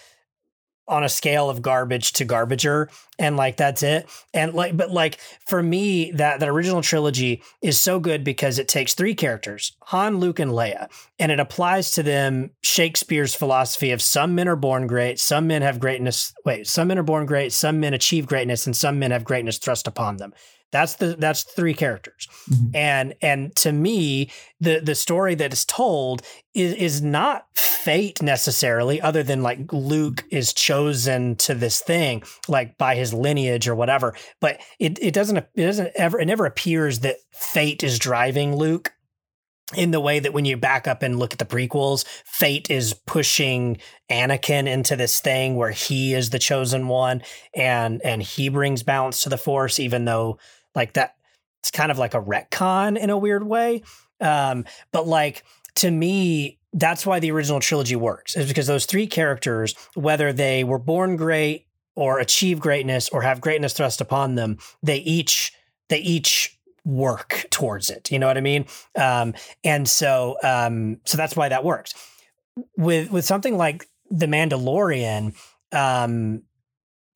on a scale of garbage to garbager and like that's it. And like but like for me that that original trilogy is so good because it takes three characters Han Luke and Leia and it applies to them Shakespeare's philosophy of some men are born great some men have greatness wait some men are born great some men achieve greatness and some men have greatness thrust upon them that's the that's three characters. Mhm. and and to me the the story that is told is is not fate necessarily other than like Luke is chosen to this thing like by his lineage or whatever. But it it doesn't it doesn't ever it never appears that fate is driving Luke in the way that when you back up and look at the prequels fate is pushing Anakin into this thing where he is the chosen one and and he brings balance to the force even though like that it's kind of like a retcon in a weird way um but like to me that's why the original trilogy works is because those three characters whether they were born great or achieve greatness or have greatness thrust upon them they each they each work towards it you know what i mean? Um and so um so that's why that works. With with something like the mandalorian um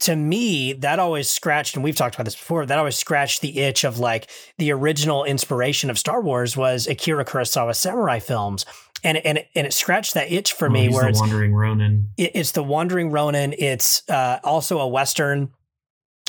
to me that always scratched and we've talked about this before that always scratched the itch of like the original inspiration of star wars was akira kurosawa samurai films and and and it scratched that itch for Oh, me where the it's wandering Ronin. it, it's the wandering Ronin. It's uh, also a western.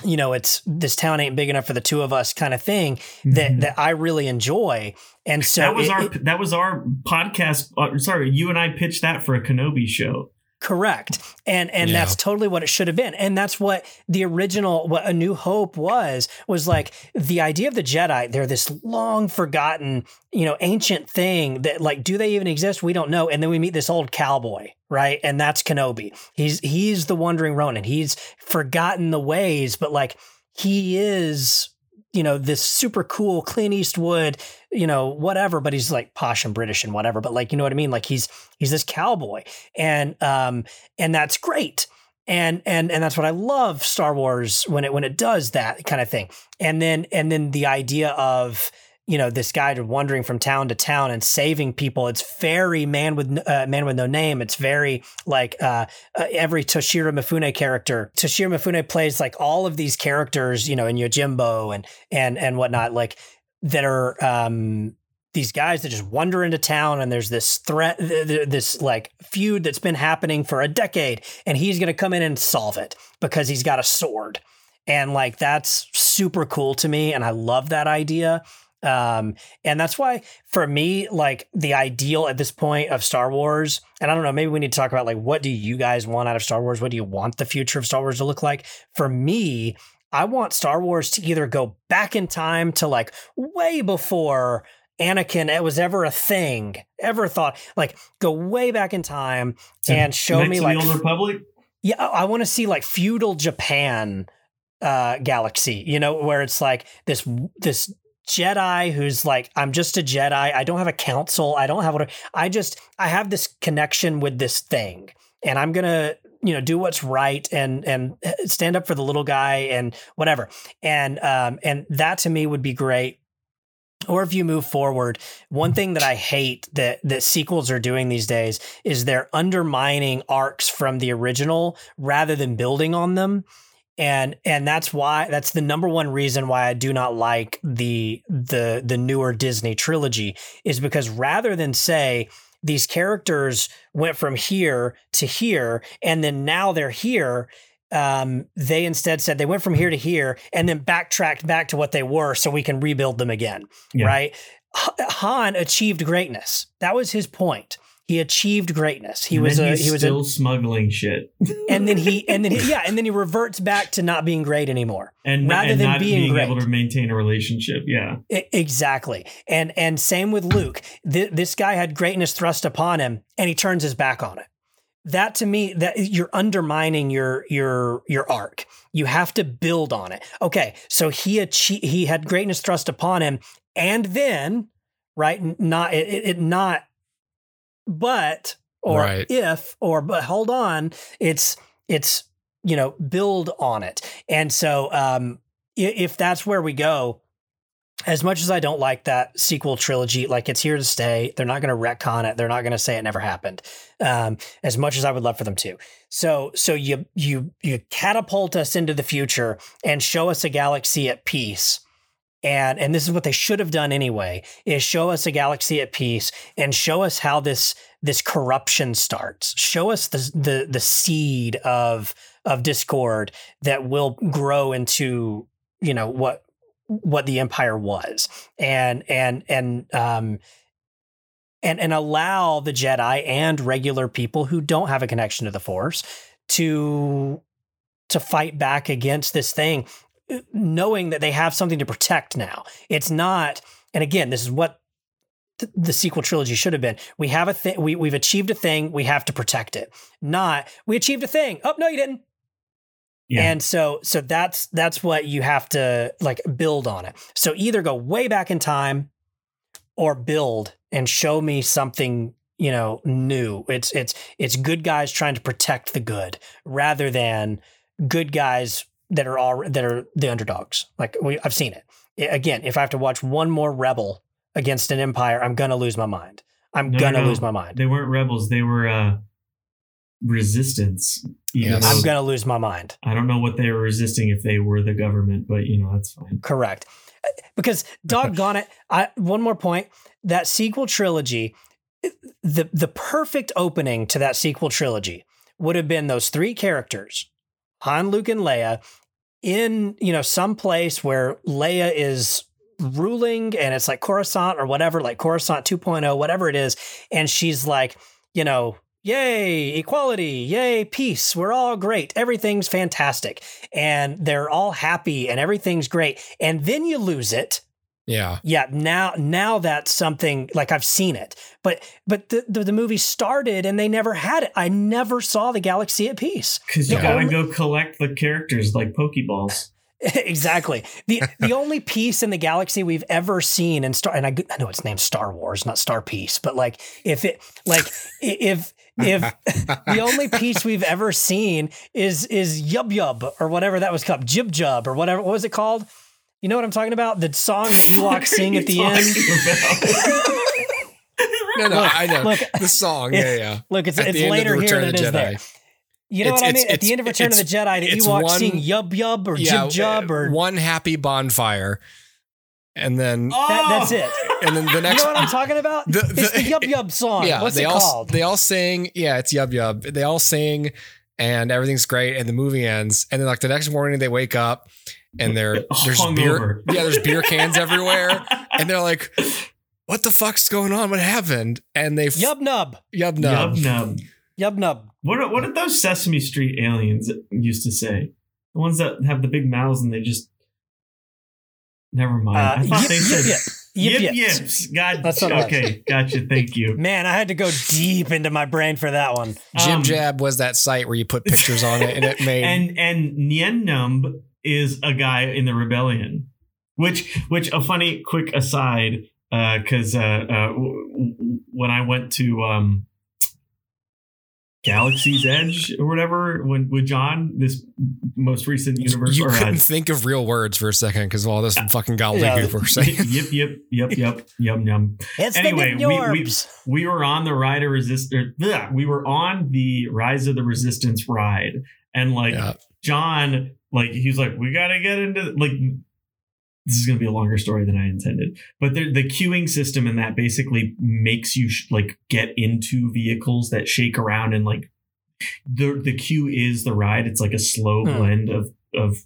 You know, it's this town ain't big enough for the two of us kind of thing that Mhm. that I really enjoy. And so that was it- our it- that was our podcast. Uh, sorry, you and I pitched that for a Kenobi show. Correct. And and Yeah. that's totally what it should have been. And that's what the original what A New Hope was was like the idea of the Jedi, they're this long forgotten, you know, ancient thing that like do they even exist? We don't know. And then we meet this old cowboy, right? And that's Kenobi. He's he's the wandering Ronin. He's forgotten the ways, but like he is you know this super cool Clint Eastwood, you know whatever, but he's like posh and British and whatever. But like you know what I mean? Like he's he's this cowboy, and um and that's great, and and and that's what I love Star Wars when it when it does that kind of thing, and then and then the idea of you know this guy wandering from town to town and saving people. It's very man with uh, man with no name. It's very like uh, uh, every Toshiro Mifune character. Toshiro Mifune plays like all of these characters you know in Yojimbo and and and whatnot like that are um these guys that just wander into town and there's this threat th- th- this like feud that's been happening for a decade and he's going to come in and solve it because he's got a sword. And like that's super cool to me and I love that idea um and that's why for me like the ideal at this point of Star Wars and I don't know maybe we need to talk about like what do you guys want out of Star Wars what do you want the future of Star Wars to look like for me I want Star Wars to either go back in time to like way before Anakin it was ever a thing ever thought like go way back in time and show me like the Old Republic. yeah, I want to see like feudal Japan uh galaxy, you know, where it's like this this Jedi who's like, I'm just a Jedi. I don't have a council. I don't have what I just I have this connection with this thing. And I'm gonna, you know, do what's right and and uh, stand up for the little guy and whatever. And um and that to me would be great. Or if you move forward, one thing that I hate that that sequels are doing these days is they're undermining arcs from the original rather than building on them. And and that's why that's the number one reason why I do not like the the the newer Disney trilogy is because rather than say these characters went from here to here and then now they're here um, they instead said they went from here to here and then backtracked back to what they were so we can rebuild them again Yeah. right? Han achieved greatness. That was his point he achieved greatness. He And was a he was still a, smuggling shit, and then he and then he, yeah and then he reverts back to not being great anymore. And, Rather and than not being being, able to maintain a relationship. Yeah, I- exactly. And and same with luke. Th- this guy had greatness thrust upon him and he turns his back on it. That to me that you're undermining your your your arc. You have to build on it. Okay so he achieved he had greatness thrust upon him and then right not it it not but or Right. if or but hold on it's it's you know build on it and so um if that's where we go as much as I don't like that sequel trilogy, like it's here to stay. They're not going to retcon it. They're not going to say it never happened. Um, as much as I would love for them to. So, so you you you catapult us into the future and show us a galaxy at peace. And and this is what they should have done anyway: is show us a galaxy at peace and show us how this this corruption starts. Show us the the the seed of of discord that will grow into you know what what the empire was and and and um and and allow the jedi and regular people who don't have a connection to the force to to fight back against this thing knowing that they have something to protect now it's not and again this is what th- the sequel trilogy should have been we have a thing we, we've achieved a thing we have to protect it not we achieved a thing oh no you didn't yeah. and so so that's that's what you have to like build on it. So either go way back in time or build and show me something, you know, new. It's it's it's good guys trying to protect the good rather than good guys that are all that are the underdogs. Like we I've seen it. Again, if I have to watch one more rebel against an empire, I'm going to lose my mind. I'm No, to no. lose my mind. they weren't rebels. They were uh, resistance. Yes. I'm to lose my mind. I don't know what they were resisting if they were the government, but you know that's fine. Correct. Because doggone it, I one more point. That sequel trilogy, the the perfect opening to that sequel trilogy would have been those three characters, Han, Luke, and Leia, in you know some place where Leia is ruling and it's like Coruscant or whatever, like Coruscant 2.0, whatever it is, and she's like, you know, yay, equality, yay, peace. We're all great. Everything's fantastic. And they're all happy and everything's great. And then you lose it. Yeah. Yeah, now now that's something like I've seen it. But but the, the, the movie started and they never had it. I never saw the Galaxy at Peace. Because you The gotta only- go collect the characters like Pokeballs. exactly. The the only piece in the galaxy we've ever seen in Star and I, I know it's named Star Wars, not Star Peace, but like if it like if if the only piece we've ever seen is is Yub Yub or whatever that was called, Jib Jub or whatever what was it called? You know what I'm talking about? The song the Ewoks sing at the end. No, no, Look, I know look. the song. It- Yeah, yeah. Look, it's it's the end of later here Return than of it the is there. Jedi. You know It's- what I mean? At the end of Return of the Jedi, the it's Ewoks one- sing Yub Yub or yeah, Jib Jub or one happy bonfire, and then that, that's it. and then the next, You know what I'm talking about? The- it's the- the Yub Yub song. yeah, What's they it all called? they all sing. Yeah, it's yub yub. They all sing, and everything's great. And the movie ends, and then like the next morning they wake up, and they're there's beer. Yeah, there's beer cans everywhere, and they're like, "What the fuck's going on? What happened?" And they f- Yub Nub. yub nub. Yub nub. Yub Nub. What are, what did those Sesame Street aliens used to say? The ones that have the big mouths and they just. Never mind. Uh, I thought yip, they yip, said yip. Yip, yip yips. yips. God, That's what it okay, gotcha. Thank you. Man, I had to go deep into my brain for that one. Jib Um, Jab was that site where you put pictures on it, and it made and and Nien Nunb is a guy in the rebellion, which which a funny quick aside uh, because uh, uh, w- w- when I went to um, Galaxy's Edge or whatever when with John this most recent universe you or uh, couldn't think of real words for a second because of all this fucking gobbledygook Yeah. we're saying. yip yip yip yip yum yum. It's Anyway, we- we- we were on the ride of resistance. We were on the Rise of the Resistance ride, and like Yeah. John, like he's like, we gotta get into like. This is gonna be a longer story than I intended, but the, the queuing system in that basically makes you sh- like get into vehicles that shake around and like the the queue is the ride. It's like a slow blend of of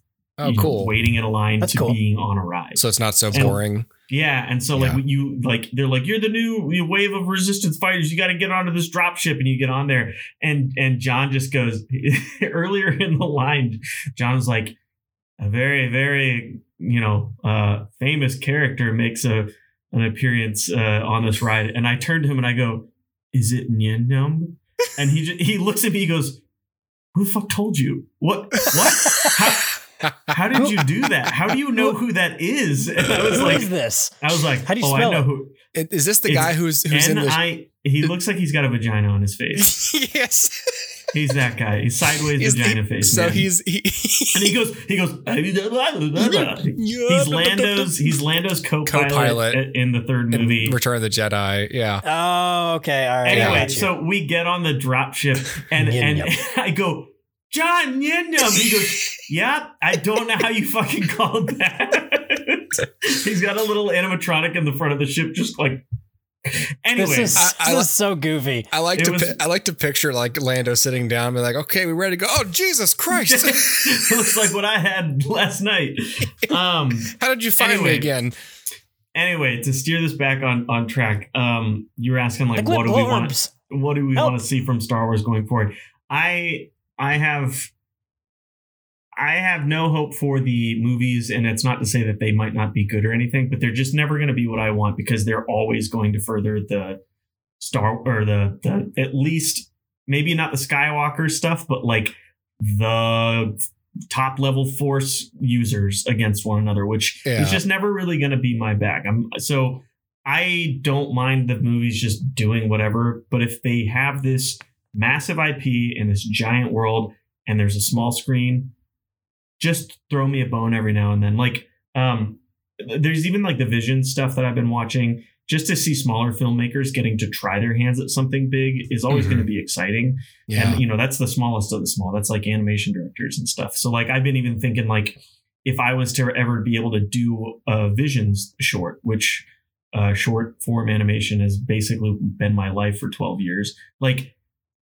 Oh, cool. waiting in a line That's to cool. being on a ride. So it's not so And- boring. Yeah, and so like Yeah. you like they're like you're the new wave of resistance fighters. You got to get onto this drop ship, and you get on there, and and John just goes earlier in the line. John's like a very very you know uh famous character makes a an appearance uh, on this ride, and I turn to him and I go, "Is it Nien Nunb?" And he just, he looks at me, he goes, "Who the fuck told you? What what?" How, how did you do that? How do you know who that is? And I was Who like, is this? I was like, How do you oh, spell I know it? who. Is this the It's guy who's who's in And the? He looks like he's got a vagina on his face. yes. He's that guy. He's sideways Is- vagina face. So man. he's he, and he goes, he goes. he's Lando's. He's Lando's co-pilot, Co-pilot. in the third in movie. Return of the Jedi. Yeah. Oh, okay. All right. Anyway, got so we get on the drop ship, and and. I go, John Yin Yum. He goes, Yeah, I don't know how you fucking called that. He's got a little animatronic in the front of the ship, just like. Anyway, this is, I- I this is so goofy. I like It to was- pi- I like to picture like Lando sitting down, and be like, "Okay, we ready to go?" Oh Jesus Christ! it looks like what I had last night. Um. How did you find Anyway. me again? Anyway, to steer this back on on track, um, you were asking like, Like what do we want? What do we want to see from Star Wars going forward? I I have I have no hope for the movies, and it's not to say that they might not be good or anything, but they're just never going to be what I want because they're always going to further the Star or the the at least maybe not the Skywalker stuff, but like the top level force users against one another, which Yeah. is just never really going to be my bag. I'm so I don't mind the movies just doing whatever, but if they have this massive IP in this giant world and there's a small screen, just throw me a bone every now and then. Like, um, there's even like the Vision stuff that I've been watching. Just to see smaller filmmakers getting to try their hands at something big is always Mhm. going to be exciting. Yeah. And you know, that's the smallest of the small. That's like animation directors and stuff. So like I've been even thinking like if I was to ever be able to do a visions short, which uh, short form animation has basically been my life for 12 years. Like,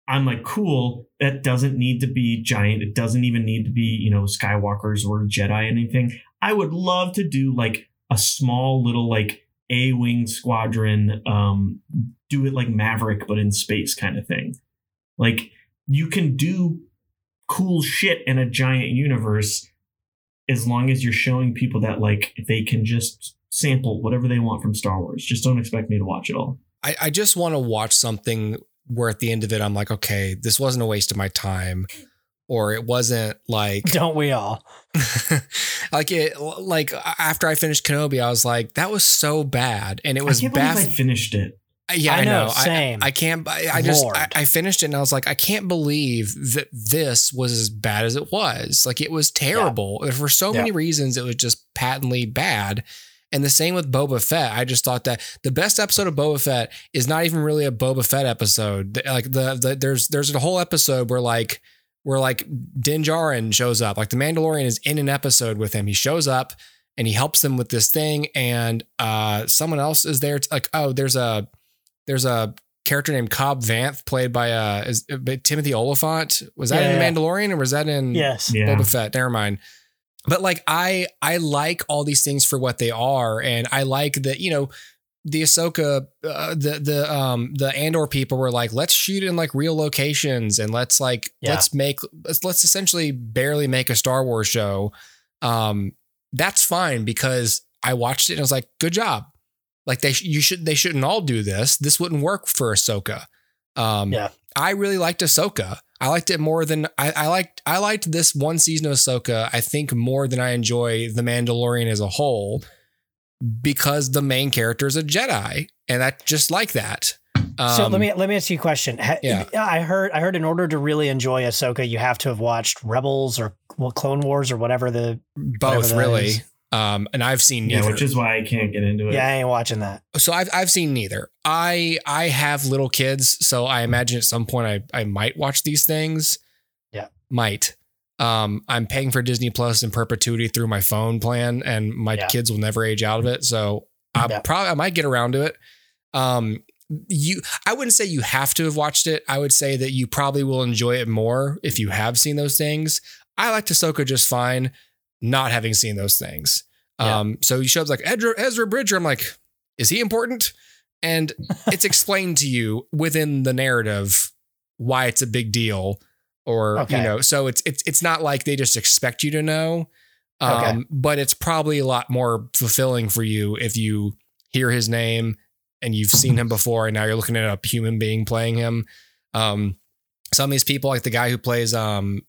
I'm like, cool. That doesn't need to be giant. It doesn't even need to be, you know, Skywalkers or Jedi anything. I would love to do like a small little like A wing squadron, um, do it like Maverick but in space kind of thing. Like you can do cool shit in a giant universe as long as you're showing people that like they can just sample whatever they want from Star Wars. Just don't expect me to watch it all. I, I just want to watch something where at the end of it, I'm like, okay, this wasn't a waste of my time. Or it wasn't like Don't we all? like it like after I finished Kenobi, I was like, that was so bad. And it was I I finished it. Uh, yeah, I, I know. know, I- same. I, can't. I, I just. I, I finished it and I was like, I can't believe that this was as bad as it was. Like it was terrible for so many reasons. It was just patently bad. And the same with Boba Fett. I just thought that the best episode of Boba Fett is not even really a Boba Fett episode. Like the, the there's there's a whole episode where like where like Din Djarin shows up. Like the Mandalorian is in an episode with him. He shows up and he helps them with this thing, and uh, someone else is there. It's like, oh, there's a there's a character named Cobb Vanth played by uh is, uh, Timothy Olyphant. Was that Yeah, in yeah. Mandalorian or was that in Yes. Yeah. Boba Fett? Never mind. But like I I like all these things for what they are, and I like that you know the Ahsoka uh, the the um the Andor people were like let's shoot in like real locations and let's like Yeah. let's make let's let's essentially barely make a Star Wars show. Um, that's fine because I watched it and I was like, good job. Like they you should they shouldn't all do this. This wouldn't work for Ahsoka. Um, Yeah. I really liked Ahsoka. I liked it more than I, I liked. I liked this one season of Ahsoka. I think more than I enjoy the Mandalorian as a whole, because the main character is a Jedi, and I just like that. so Um, let me let me ask you a question. Yeah. I heard I heard in order to really enjoy Ahsoka, you have to have watched Rebels or well, Clone Wars or whatever the. whatever both that really. is. Um, and I've seen Yeah, neither. which is why I can't get into it. Yeah, I ain't watching that. so I've I've seen neither. I I have little kids, so I imagine at some point I I might watch these things. Yeah. might. Um, I'm paying for Disney Plus in perpetuity through my phone plan, and my Yeah. kids will never age out of it. So I Yeah. probably I might get around to it. Um, you I wouldn't say you have to have watched it. I would say that you probably will enjoy it more if you have seen those things. I liked Ahsoka just fine, not having seen those things. Yeah. Um, so he shows like Ezra, Ezra Bridger. I'm like, is he important? And it's explained to you within the narrative why it's a big deal, or Okay. you know, so it's it's it's not like they just expect you to know. Um, Okay. but it's probably a lot more fulfilling for you if you hear his name and you've seen him before, and now you're looking at a human being playing him. Um, some of these people, like the guy who plays um,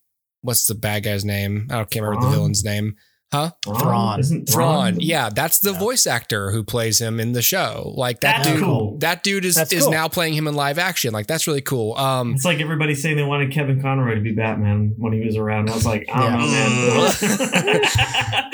what's the bad guy's name? I don't can't remember the villain's name. Huh? Thrawn. Isn't Thrawn. Yeah, that's the Yeah. voice actor who plays him in the show. Like that That's dude. cool. That dude is That's is cool. now playing him in live action. Like that's really cool. Um, It's like everybody saying they wanted Kevin Conroy to be Batman when he was around. I was like, I don't know, man.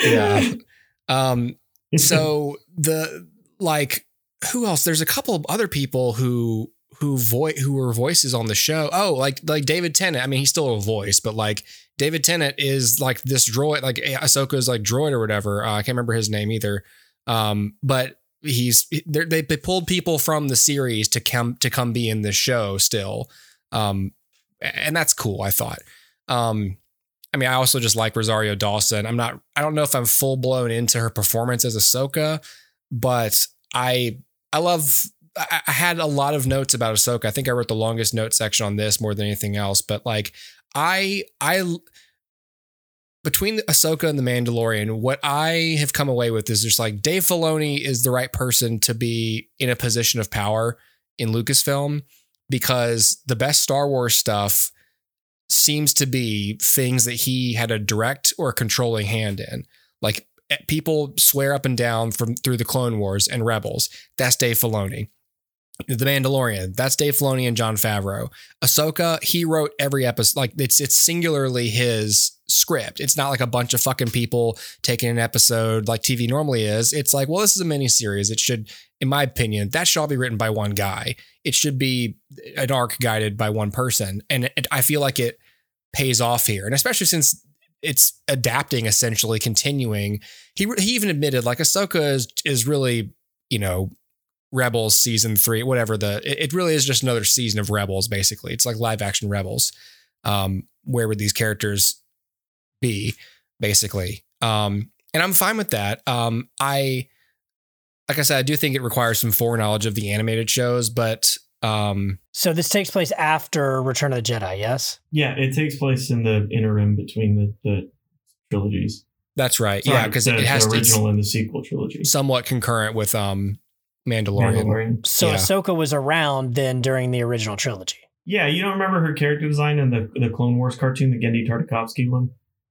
yeah. Um, so the like who else? There's a couple of other people who who voice who were voices on the show. Oh, like like David Tennant. I mean, he's still a voice, but like David Tennant is like this droid, like Ahsoka's like droid or whatever. Uh, I can't remember his name either. Um, but he's they they pulled people from the series to come to come be in the show still. Um, and that's cool. I thought. Um, I mean, I also just like Rosario Dawson. I'm not, I don't know if I'm full blown into her performance as Ahsoka, but I, I love, I had a lot of notes about Ahsoka. I think I wrote the longest note section on this more than anything else, but like, I, I, between Ahsoka and the Mandalorian, what I have come away with is just like Dave Filoni is the right person to be in a position of power in Lucasfilm because the best Star Wars stuff seems to be things that he had a direct or controlling hand in. Like eh, people swear up and down from through the Clone Wars and Rebels. That's Dave Filoni. The Mandalorian. That's Dave Filoni and Jon Favreau. Ahsoka. He wrote every episode. Like it's it's singularly his script. It's not like a bunch of fucking people taking an episode like TV normally is. It's like, well, this is a mini series. It should, in my opinion, that should all be written by one guy. It should be an arc guided by one person, and it, I feel like it pays off here, and especially since it's adapting, essentially continuing. He he even admitted like Ahsoka is is really you know Rebels season three, whatever the it, it really is just another season of Rebels. Basically, it's like live action Rebels. Um, where would these characters be? Basically, um, and I'm fine with that. Um, I like I said, I do think it requires some foreknowledge of the animated shows, but um, So this takes place after Return of the Jedi, yes? Yeah, it takes place in the interim between the, the trilogies. that's right. Sorry, yeah, because it has the to it's original and the sequel trilogy. somewhat concurrent with um Mandalorian. Mandalorian. So Yeah. Ahsoka was around then during the original trilogy. Yeah, you don't remember her character design in the the Clone Wars cartoon, the Genndy Tartakovsky one?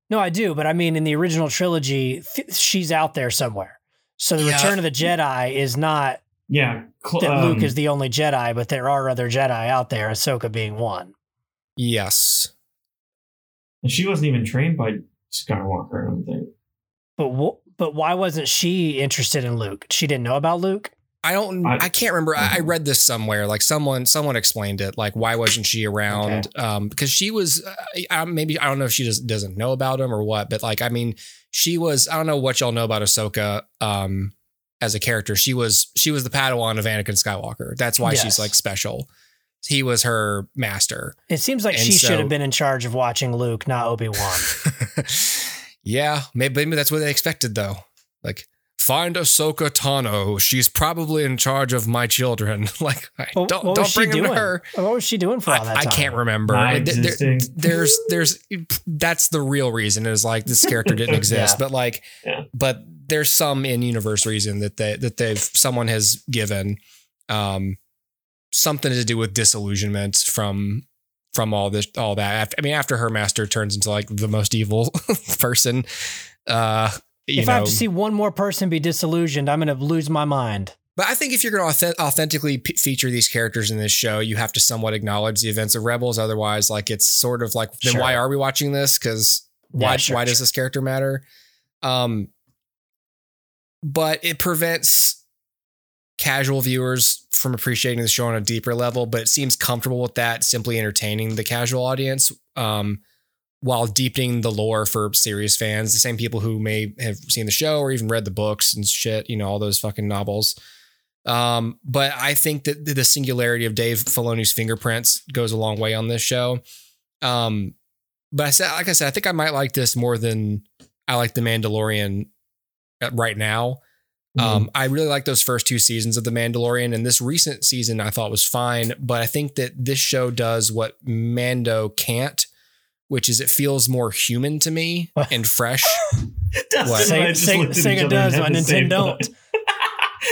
No, I do, but I mean, in the original trilogy, th- she's out there somewhere. So the Yeah. Return of the Jedi is not Yeah, cl- that um, Luke is the only Jedi, but there are other Jedi out there, Ahsoka being one. Yes. and she wasn't even trained by Skywalker. I don't think. But wh- but why wasn't she interested in Luke? She didn't know about Luke. I don't. I, I- can't remember. I, I read this somewhere. Like someone, someone explained it. Like why wasn't she around? Um, because she was. Uh, maybe I don't know if she just doesn't know about him or what. But like, I mean, she was. I don't know what y'all know about Ahsoka. Um, as a character, she was. She was the Padawan of Anakin Skywalker. That's why Yes. she's like special. He was her master. It seems like And she so- should have been in charge of watching Luke, not Obi Wan. yeah, maybe, maybe that's what they expected though. Like. Find Ahsoka Tano. She's probably in charge of my children. like, What- don't what was don't she bring them to doing? her. What was she doing for all that I, I can't remember. Not There- there- existing. there's there's that's the real reason is like this character didn't exist, Yeah. but like Yeah. but there's some in universe reason that they that they've someone has given um something to do with disillusionment from from all this all that. I mean after her master turns into like the most evil person uh you If know I have to see one more person be disillusioned, I'm going to lose my mind. But I think if you're going to authentic- authentically p- feature these characters in this show, you have to somewhat acknowledge the events of Rebels. Otherwise, like it's sort of like, then Sure. why are we watching this? Because Yeah, why sure, why does this character matter? Um, but it prevents casual viewers from appreciating the show on a deeper level. But it seems comfortable with that, simply entertaining the casual audience. Um, while deepening the lore for serious fans, the same people who may have seen the show or even read the books and shit, you know, all those fucking novels. Um, but I think that the singularity of Dave Filoni's fingerprints goes a long way on this show. Um, but I said, like I said, I think I might like this more than I like The Mandalorian uh, right now. Um, I really like those first two seasons of The Mandalorian, and this recent season I thought was fine. But I think that this show does what Mando can't, which is it feels more human to me and fresh. Dustin What? and I Sega, Sega, looked at each Sega does and what had the same Nintendo don't.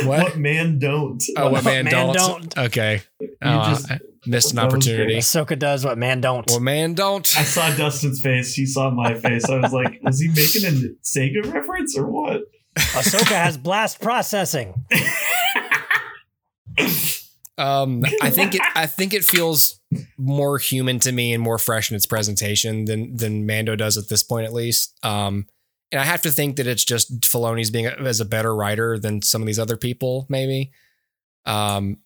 What? What man don't? Oh, what, What man, man don't? don't. Okay, You Oh, just- I missed an opportunity. great. Ahsoka does what man don't. Well, man, don't. I saw Dustin's face. He saw my face. I was like, was he making a Sega reference or what? Ahsoka has blast processing. Um, I think it. I think it feels more human to me and more fresh in its presentation than than Mando does at this point, at least. Um, and I have to think that it's just Filoni's being a, as a better writer than some of these other people, maybe. Um,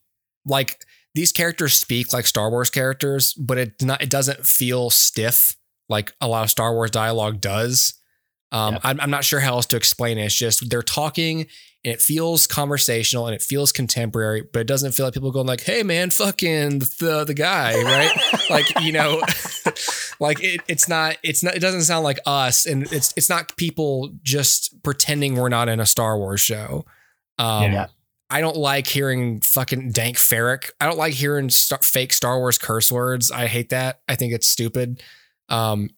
like these characters speak like Star Wars characters, but it not. It doesn't feel stiff like a lot of Star Wars dialogue does. Um, Yep. I'm, I'm not sure how else to explain it. It's just they're talking and it feels conversational and it feels contemporary, but it doesn't feel like people going like, "Hey, man, fucking the the guy," right? like you know, like it, it's not it's not it doesn't sound like us, and it's it's not people just pretending we're not in a Star Wars show. Um, Yeah. I don't like hearing fucking dank farrik. I don't like hearing star- fake Star Wars curse words. I hate that. I think it's stupid. Um,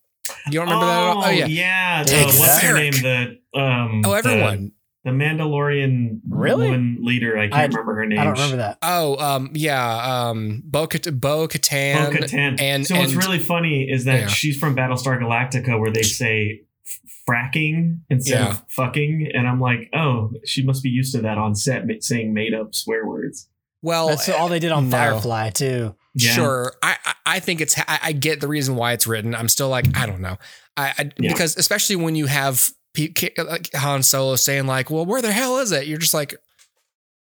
you don't remember that? At all? Oh yeah. yeah. the- what's her name? The um. Oh, everyone. The, Mandalorian Really? woman leader. I can't I- remember her name. I don't remember that. Oh, um, yeah. Um, Bo Bo Katan. Bo-Katan. and- so what's and- really funny is that Yeah. she's from Battlestar Galactica, where they say f- frakking instead Yeah. of fucking, and I'm like, oh, she must be used to that on set, saying made up swear words. Well, That's all they did on no. Firefly too. Yeah. Sure, I, I I think it's I, I get the reason why it's written. I'm still like I don't know, I, I Yeah. because especially when you have pe- ki- like Han Solo saying like, well, where the hell is it? You're just like,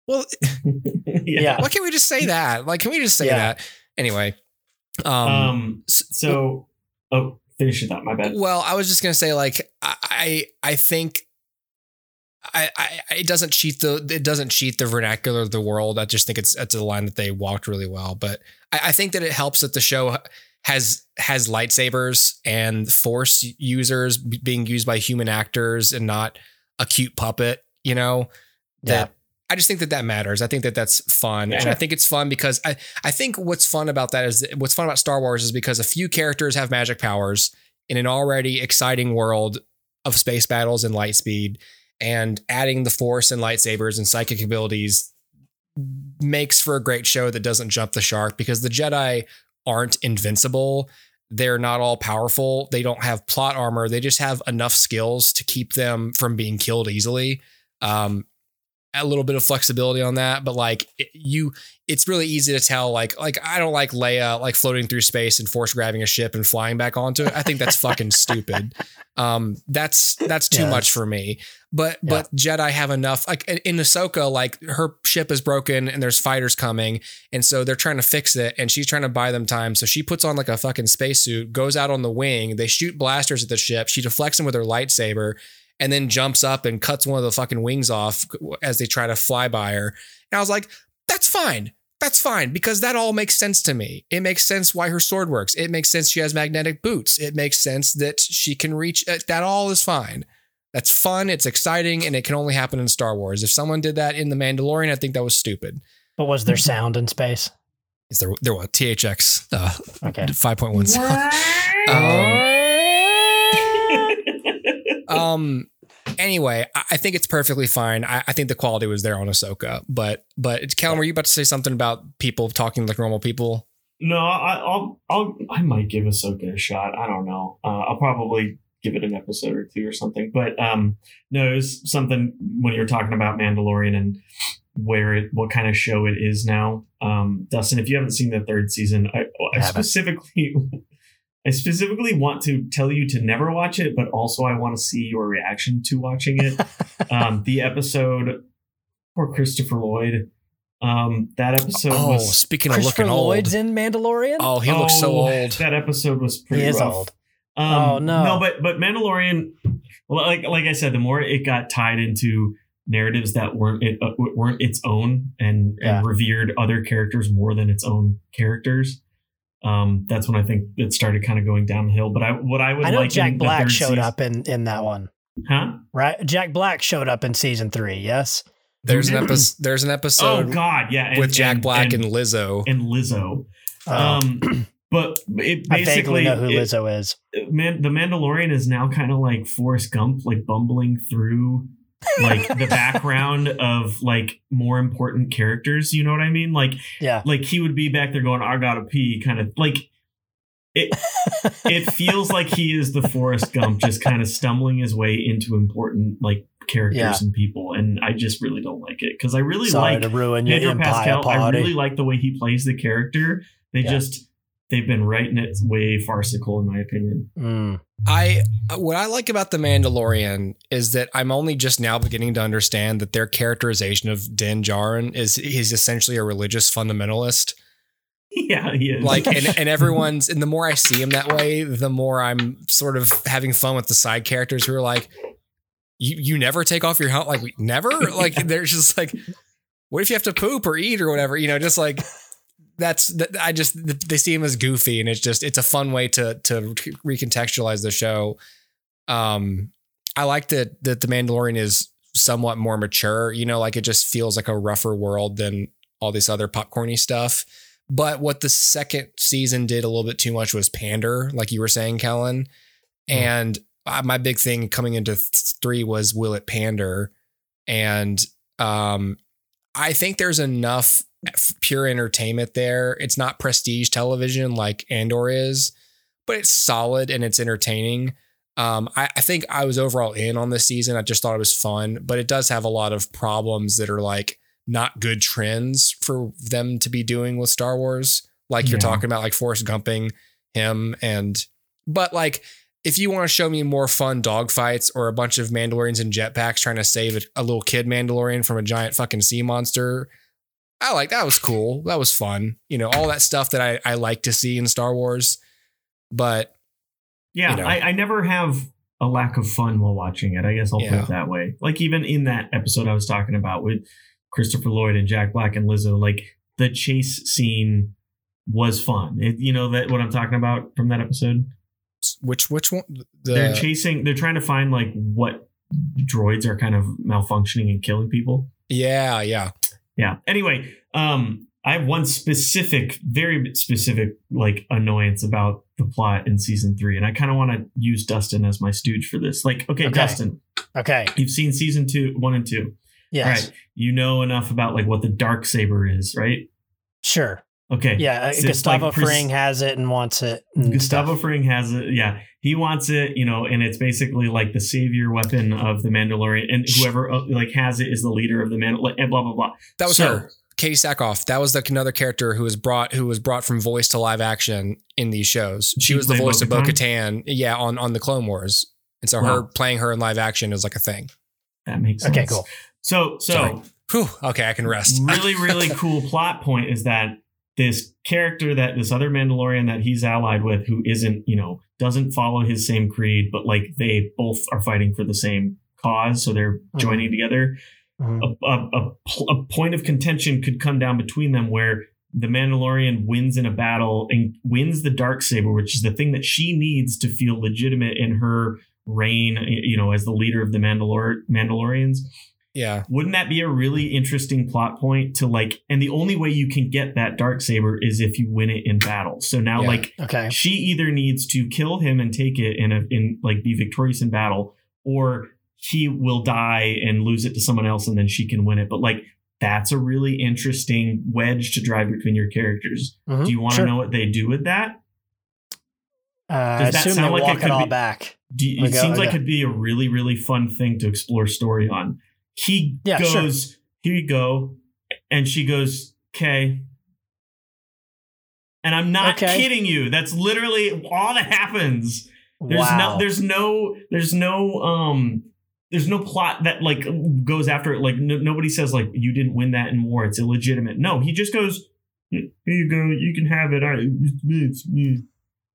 well, Yeah. why can't we just say that? Like, can we just say Yeah. that anyway? Um, Um. s- So, oh, finish it up. My bad. Well, I was just gonna say, like, I I I think I, I it doesn't cheat the it doesn't cheat the vernacular of the world. I just think it's it's a line that they walked really well. But I, I think that it helps that the show has has lightsabers and force users being used by human actors and not a cute puppet. You know that. Yeah. I just think that that matters. I think that that's fun, and I think it's fun because I I think what's fun about that is what's fun about Star Wars is because a few characters have magic powers in an already exciting world of space battles and lightspeed and adding the Force and lightsabers and psychic abilities makes for a great show that doesn't jump the shark because the Jedi aren't invincible. They're not all powerful. They don't have plot armor. They just have enough skills to keep them from being killed easily. Um, a little bit of flexibility on that, but like it, you, it's really easy to tell. Like, like I don't like Leia like floating through space and force grabbing a ship and flying back onto it. I think that's fucking stupid. Um, that's that's too Yeah. much for me. But Yeah. but Jedi have enough. Like in Ahsoka, like her ship is broken and there's fighters coming, and so they're trying to fix it, and she's trying to buy them time. So she puts on like a fucking spacesuit, goes out on the wing. They shoot blasters at the ship. She deflects them with her lightsaber, and then jumps up and cuts one of the fucking wings off as they try to fly by her. And I was like, that's fine. That's fine because that all makes sense to me. It makes sense why her sword works. It makes sense she has magnetic boots. It makes sense that she can reach. uh, That all is fine. That's fun. It's exciting, and it can only happen in Star Wars. If someone did that in The Mandalorian, I think that was stupid. But was there sound in space? Is there there was THX uh, Okay. five point one sound. Um, um anyway I, I think it's perfectly fine I, I think the quality was there on ahsoka but but Kellan, were you about to say something about people talking like normal people No, I, I'll, I'll, I might give Ahsoka a shot. I don't know. Uh, I'll probably give it an episode or two or something. But um, no, it was something when you were talking about Mandalorian and where it, what kind of show it is now. Um, Dustin, if you haven't seen the third season, I, I Haven't. specifically, I specifically want to tell you to never watch it, but also I want to see your reaction to watching it. um, the episode for Christopher Lloyd. Um, that episode oh was speaking of Christopher looking old Lloyd's in Mandalorian. oh he looks so Oh, old That episode was he pretty is rough. old. Um, Oh, no. no, but but Mandalorian, like like I said, the more it got tied into narratives that weren't it uh, weren't its own and, Yeah. and revered other characters more than its own characters. Um, that's when I think it started kind of going downhill. But I what I would I know like Jack in Black third showed season- up in in that one, huh? right? Jack Black showed up in season three. Yes. there's an episode there's an episode. Oh God, yeah, and- with Jack and- Black and, and, Lizzo and Lizzo. Oh, Um, but it I vaguely basically know who it- Lizzo is. man, the Mandalorian is now kind of like Forrest Gump, like bumbling through like the background of like more important characters. You know what I mean? Like, Yeah. like he would be back there going, "I gotta pee," kind of like. It it feels like he is the Forrest Gump, just kind of stumbling his way into important like characters Yeah. and people, and I just really don't like it because I really Sorry like to ruin Pedro Pascal. I really like the way he plays the character. They Yeah. just they've been writing it way farcical, in my opinion. Mm. I what I like about the Mandalorian is that I'm only just now beginning to understand that their characterization of Din Djarin is he's essentially a religious fundamentalist. Yeah, he is. Like and, and everyone's and the more I see him that way, the more I'm sort of having fun with the side characters who are like, You you never take off your helmet? Like never? Like they're just like, what if you have to poop or eat or whatever? You know, just like that's that I just they see him as goofy and it's just it's a fun way to to recontextualize the show. Um, I like that that the Mandalorian is somewhat more mature. You know, like it just feels like a rougher world than all this other popcorny stuff. But what the second season did a little bit too much was pander, like you were saying, Kellan. And uh, my big thing coming into th- three was will it pander? And um, I think there's enough pure entertainment there. It's not prestige television like Andor is, but it's solid and it's entertaining. Um, I, I think I was overall in on this season. I just thought it was fun, but it does have a lot of problems that are like not good trends for them to be doing with Star Wars. Like you're talking about, like Forrest Gumping him, and but like if you want to show me more fun dogfights or a bunch of Mandalorians in jetpacks trying to save a, a little kid Mandalorian from a giant fucking sea monster, I like that was cool. That was fun. You know, all that stuff that I, I like to see in Star Wars. But yeah, you know. I, I never have a lack of fun while watching it. I guess I'll put it that way. Like even in that episode I was talking about with Christopher Lloyd and Jack Black and Lizzo, like the chase scene was fun. It, you know that what I'm talking about from that episode. Which which one? they're chasing. They're trying to find like what droids are kind of malfunctioning and killing people. yeah yeah. Yeah. Anyway, um, I have one specific, very specific, like annoyance about the plot in season three, and I kind of want to use Dustin as my stooge for this. Like, okay, Okay. Dustin, Okay. you've seen season two, one and two. Yes. All right. You know enough about like what the dark saber is, right? Sure. Okay. Yeah. uh, So Gustavo like pres- Fring has it and wants it. and Gustavo stuff. Fring has it. Yeah, he wants it, you know, and it's basically like the savior weapon of the Mandalorian, and whoever uh, like has it is the leader of the Mandalorian, and blah blah blah. That was So- her. Katee Sackhoff. That was like another character who was brought who was brought from voice to live action in these shows. She She was the played voice of Bo Bo-Katan? Yeah, on, on the Clone Wars. And so Wow. her playing her in live action is like a thing. That makes sense. Okay, cool. So so Sorry. Whew, okay, I can rest. really really cool plot point is that this character that this other Mandalorian that he's allied with, who isn't you know doesn't follow his same creed, but like they both are fighting for the same cause, so they're Mhm. joining together. Mhm. a, a, a, a point of contention could come down between them where the Mandalorian wins in a battle and wins the dark saber, which is the thing that she needs to feel legitimate in her reign, you know, as the leader of the Mandalor- Mandalorians. Yeah. Wouldn't that be a really interesting plot point to like? And the only way you can get that dark saber is if you win it in battle. So now, Yeah. like, Okay. she either needs to kill him and take it in a in like be victorious in battle or he will die and lose it to someone else and then she can win it but like that's a really interesting wedge to drive between your characters Mhm. do you want to Sure. know what they do with that Uh, I Does that assume they sound like it walk it, could all be- back. do you, Okay, it seems like okay. it'd be a really really fun thing to explore story on he Yeah, sure. goes here you go and she goes okay and i'm not Okay. kidding you that's literally all that happens There's wow. no there's no there's no um there's no plot that like goes after it. Like no, nobody says like you didn't win that in war. It's illegitimate. No, he just goes. Here you go. You can have it. I, it's me.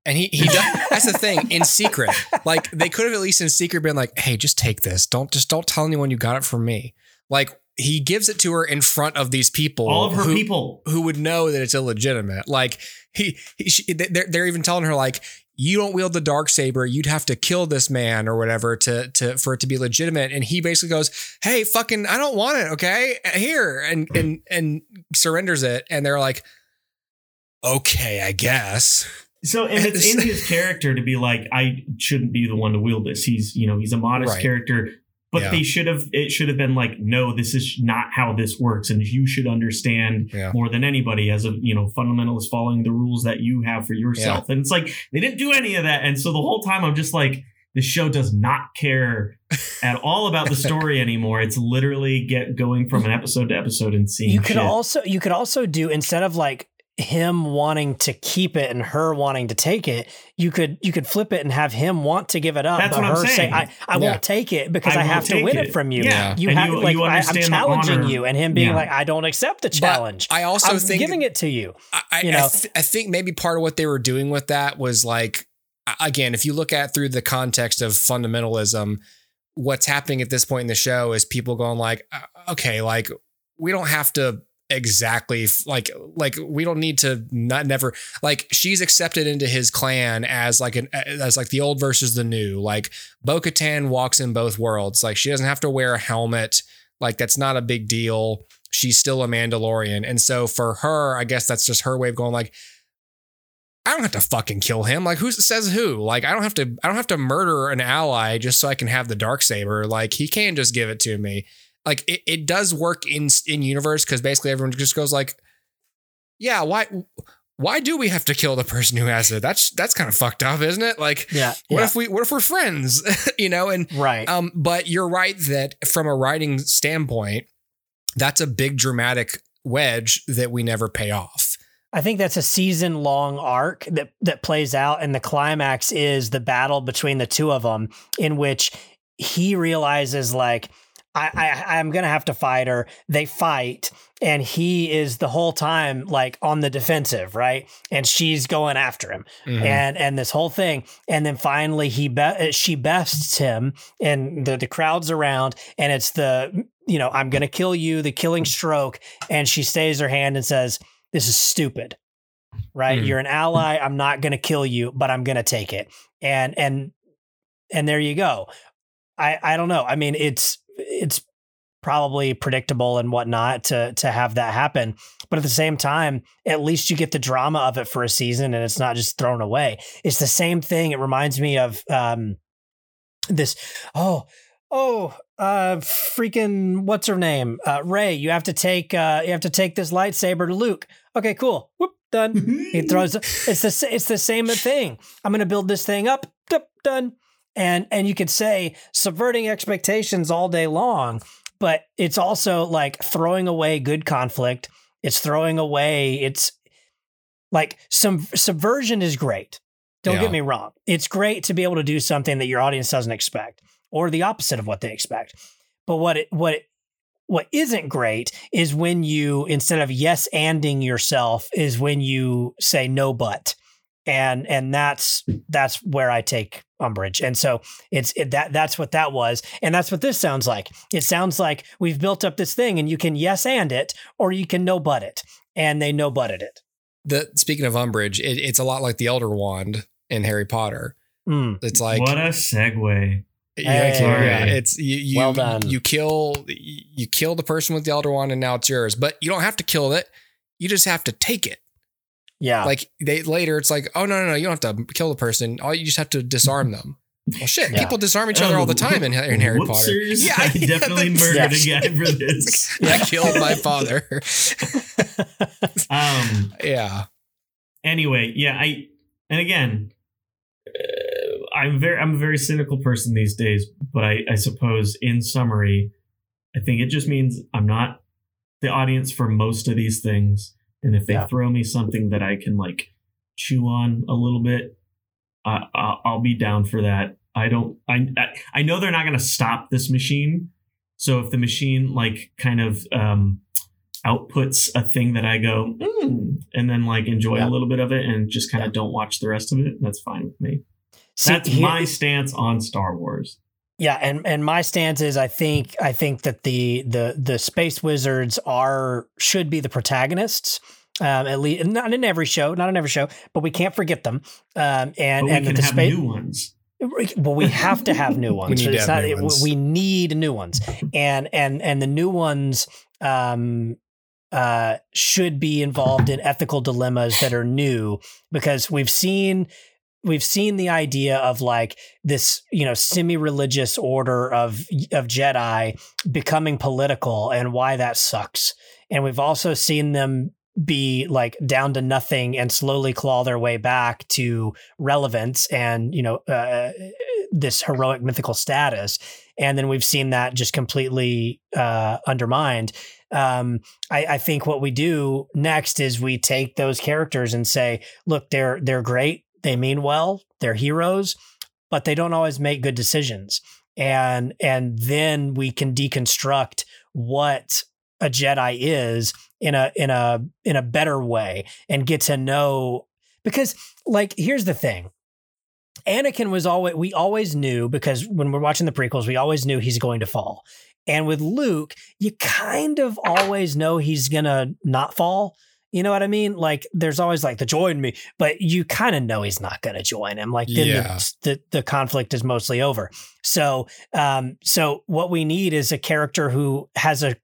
And he, he does, that's the thing in secret. Like they could have at least in secret been like, "Hey, just take this. Don't just don't tell anyone you got it from me." Like he gives it to her in front of these people, All of her who, people. who would know that it's illegitimate. Like he, he she, they're, they're even telling her like, "You don't wield the dark saber. You'd have to kill this man or whatever to to for it to be legitimate." And he basically goes, "Hey, fucking, I don't want it. Okay, here," and and and surrenders it. And they're like, "Okay, I guess." So and it's in his character to be like, I shouldn't be the one to wield this. He's you know he's a modest Right. character. But Yeah. they should have it should have been like, no, this is not how this works, and you should understand Yeah. more than anybody as a you know fundamentalist following the rules that you have for yourself. And it's like they didn't do any of that. And so the whole time I'm just like, this show does not care at all about the story anymore. It's literally get going from an episode to episode and seeing you could shit. also you could also do instead of like him wanting to keep it and her wanting to take it, you could you could flip it and have him want to give it up, That's but what I'm her say, saying. "I, I Yeah. won't take it because I I, have to win it." it from you." Yeah. You And have you- like you I, I'm challenging you, and him being Yeah. like, "I don't accept the But challenge. I also I'm think giving it to you." I, I, you I, know. th- I think maybe part of what they were doing with that was like, again, if you look at through the context of fundamentalism, what's happening at this point in the show is people going like, uh, okay, like we don't have to exactly like like we don't need to not never like she's accepted into his clan as like an as like the old versus the new like Bo-Katan walks in both worlds like she doesn't have to wear a helmet like that's not a big deal she's still a Mandalorian. And so for her, I guess that's just her way of going like, I don't have to fucking kill him. Like who says who? Like I don't have to I don't have to murder an ally just so I can have the dark saber. Like he can just give it to me. Like it, it does work in in universe because basically everyone just goes like, yeah, why why do we have to kill the person who has it? That's that's kind of fucked up, isn't it? Like Yeah. what yeah. if we what if we're friends? you know, and right. um, but you're right that from a writing standpoint, that's a big dramatic wedge that we never pay off. I think that's a season long arc that that plays out, and the climax is the battle between the two of them, in which he realizes like I, I I'm gonna have to fight her. They fight, and he is the whole time like on the defensive, right? And she's going after him, Mhm. and and this whole thing, and then finally he be- she bests him, and the the crowd's around, and it's the you know I'm gonna kill you, the killing stroke, and she stays her hand and says, "This is stupid." Right, Mhm. you're an ally. I'm not gonna kill you, but I'm gonna take it, and and and there you go. I I don't know. I mean, it's it's probably predictable and whatnot to to have that happen, but at the same time, at least you get the drama of it for a season, and it's not just thrown away. It's the same thing. It reminds me of um this. Oh. Oh, uh, freaking, what's her name? Uh, Rey. You have to take, uh, you have to take this lightsaber to Luke. Okay, cool. Whoop, done. He throws. It's the it's the same thing. I'm going to build this thing up. Done. And and you could say subverting expectations all day long, but it's also like throwing away good conflict. It's throwing away. It's like some subversion is great. Don't Yeah. get me wrong. It's great to be able to do something that your audience doesn't expect, or the opposite of what they expect. But what it what it, what isn't great is when you instead of yes anding yourself is when you say no but and and that's that's where I take umbrage and so it's it, that that's what that was and that's what this sounds like it sounds like we've built up this thing and you can yes and it or you can no but it and they no butted it the speaking of umbrage, it, it's a lot like the Elder Wand in Harry Potter. Mm. It's like what a segue. Yeah, Hey. yeah, it's you. you Well done. You kill you kill the person with the Elder Wand, and now it's yours. But you don't have to kill it. You just have to take it. Yeah Like they later, it's like, oh no, no, no, you don't have to kill the person. All you just have to disarm them. Well, shit, Yeah. people disarm each other all the time in, in Harry Potter. Whoopsers. Yeah, I yeah, definitely that's- murdered a guy for this. I killed my father. Um. yeah, Anyway, yeah. I and again, uh, I'm very I'm a very cynical person these days. But I, I suppose in summary, I think it just means I'm not the audience for most of these things. And if they Yeah. throw me something that I can like chew on a little bit, I'll be down for that. I don't. I I, know they're not going to stop this machine. So if the machine like kind of um, outputs a thing that I go mm, and then like enjoy Yeah. a little bit of it and just kind of don't watch the rest of it, that's fine with me. See, That's here- my stance on Star Wars. Yeah, and and my stance is I think I think that the the the space wizards are should be the protagonists. Um, at least not in every show, not in every show, but we can't forget them. Um, and we and can the have space, new ones. well, we have to have new ones. need to have not- new it- ones. We need new ones, and and and the new ones um, uh, should be involved in ethical dilemmas that are new because we've seen we've seen the idea of like this you know semi-religious order of of Jedi becoming political and why that sucks, and we've also seen them be like down to nothing and slowly claw their way back to relevance and you know uh, this heroic mythical status. And then we've seen that just completely uh, undermined. Um, I, I think what we do next is we take those characters and say look they're they're great they mean well they're heroes but they don't always make good decisions. And and then we can deconstruct what a Jedi is in a in a in a better way and get to know because like here's the thing. Anakin was always we always knew because when we're watching the prequels we always knew he's going to fall. And with Luke you kind of always know he's to not fall you know what I mean like there's always like the join me but you kind of know he's not going to join him like then Yeah. the, the the conflict is mostly over so um so what we need is a character who has a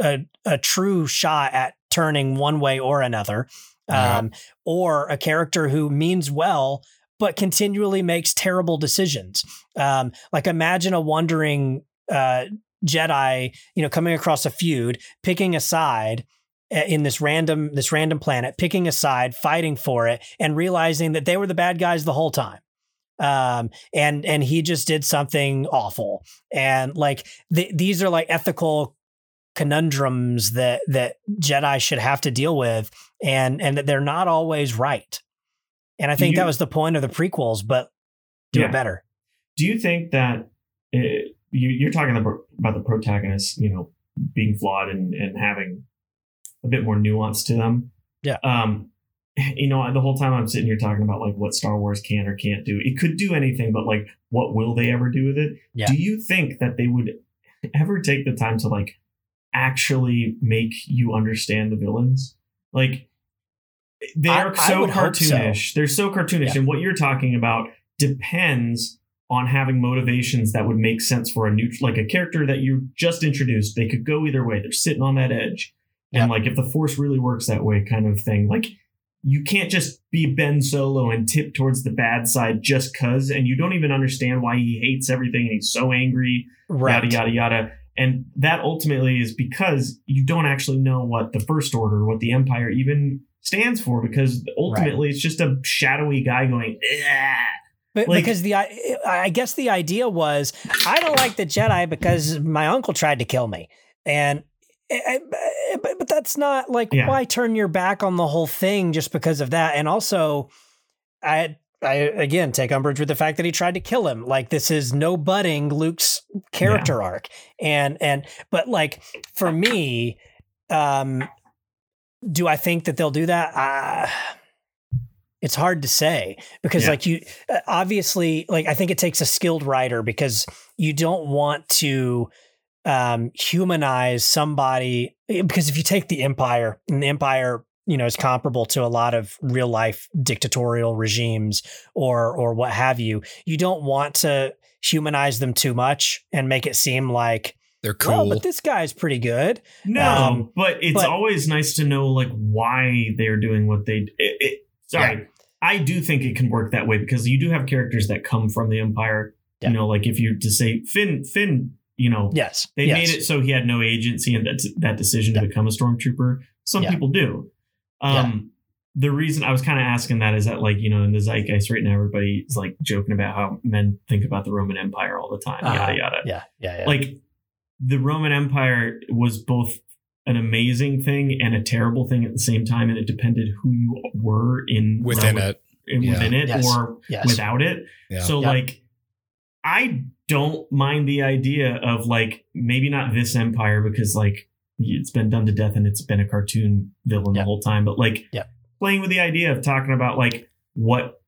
a, a true shot at turning one way or another, Yeah. um, or a character who means well but continually makes terrible decisions. Um, like imagine a wandering uh, Jedi, you know, coming across a feud, picking a side in this random this random planet, picking a side, fighting for it, and realizing that they were the bad guys the whole time. Um, and and he just did something awful. And like th- these are like ethical conundrums that that Jedi should have to deal with, and and that they're not always right. And I think that was the point of the prequels, but do Yeah. it better. Do you think that it, you, you're talking about, about the protagonist, you know, being flawed and, and having a bit more nuance to them. Yeah. Um, you know, the whole time I'm sitting here talking about like what Star Wars can or can't do. It could do anything, but like, what will they ever do with it? Yeah. Do you think that they would ever take the time to like actually make you understand the villains? Like, they are I so would hope so. cartoonish. They're so cartoonish, Yeah. and what you're talking about depends on having motivations that would make sense for a new like a character that you just introduced they could go either way they're sitting on that edge and like if the force really works that way kind of thing like you can't just be ben solo and tip towards the bad side just cuz and you don't even understand why he hates everything and he's so angry Right. yada yada yada and that ultimately is because you don't actually know what the first order what the empire even stands for because ultimately it's just a shadowy guy going. But Like- because the I, I guess the idea was I don't like the Jedi because my uncle tried to kill me, and I- I- but, but that's not like Yeah. why turn your back on the whole thing just because of that. And also, I I again take umbrage with the fact that he tried to kill him. Like this is no budding Luke's character arc, and and but like for me, um, do I think that they'll do that? Uh, it's hard to say because Yeah. like you uh, obviously like I think it takes a skilled writer because you don't want to um humanize somebody eh, because if you take the empire and the empire you know is comparable to a lot of real life dictatorial regimes or or what have you you don't want to humanize them too much and make it seem like They're well cool. but this guy's pretty good No, Um, but it's but- always nice to know like why they're doing what they. It, it, sorry, I do think it can work that way because you do have characters that come from the Empire. Yeah. You know, like if you to say Finn, Finn, you know, yes they yes. made it so he had no agency in that that decision to become a stormtrooper. Some Yeah. people do. Um, The reason I was kind of asking that is that like you know in the zeitgeist right now everybody's like joking about how men think about the Roman Empire all the time, Uh-huh. yada yada yeah yeah yeah like the Roman Empire was both an amazing thing and a terrible thing at the same time, and it depended who you were in within Rome- it. in- Yeah. within it Yes. or yes without it. Yeah. So Yeah. like, I don't mind the idea of like maybe not this empire because like it's been done to death and it's been a cartoon villain Yeah. the whole time, but like Yeah. playing with the idea of talking about like what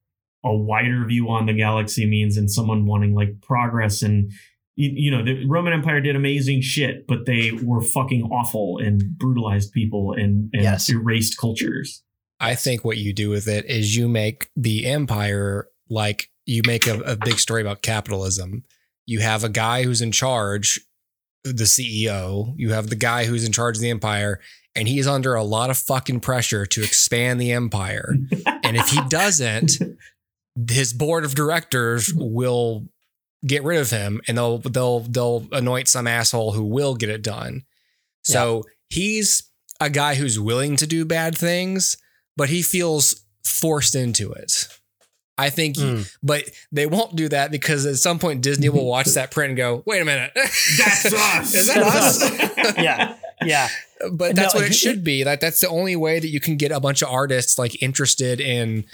a wider view on the galaxy means and someone wanting like progress and you, you know the roman empire did amazing shit but they were fucking awful and brutalized people and, and Yes. erased cultures I think what you do with it is you make the empire like you make a, a big story about capitalism. You have a guy who's in charge, the CEO. You have the guy who's in charge of the empire, and he's under a lot of fucking pressure to expand the empire. and if he doesn't, his board of directors will get rid of him, and they'll they'll they'll anoint some asshole who will get it done. So he's a guy who's willing to do bad things, but he feels forced into it. I think, Mm. but they won't do that because at some point Disney will watch that print and go, "Wait a minute, That's us. Is that us?" yeah yeah but that's No, what it should be. Like that's the only way that you can get a bunch of artists like interested in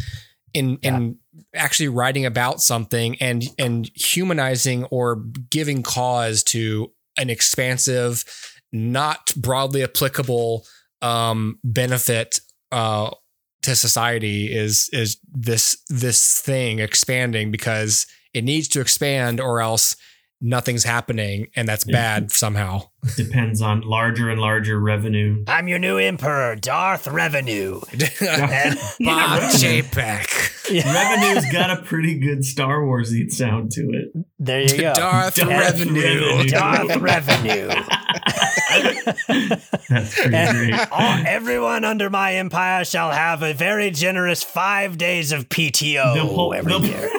in in actually writing about something and and humanizing or giving cause to an expansive, not broadly applicable um benefit uh to society is is this this thing expanding because it needs to expand or else nothing's happening and that's Yeah. bad somehow. depends on larger and larger revenue I'm your new emperor, Darth Revenue. And- Bob Yeah, Chapek. Yeah. revenue's got a pretty good star warsy sound to it There you go. Darth, Darth Revenue. Revenue. Darth Revenue. that's pretty great all, everyone under my empire shall have a very generous five days of PTO They'll pull- every they'll- year.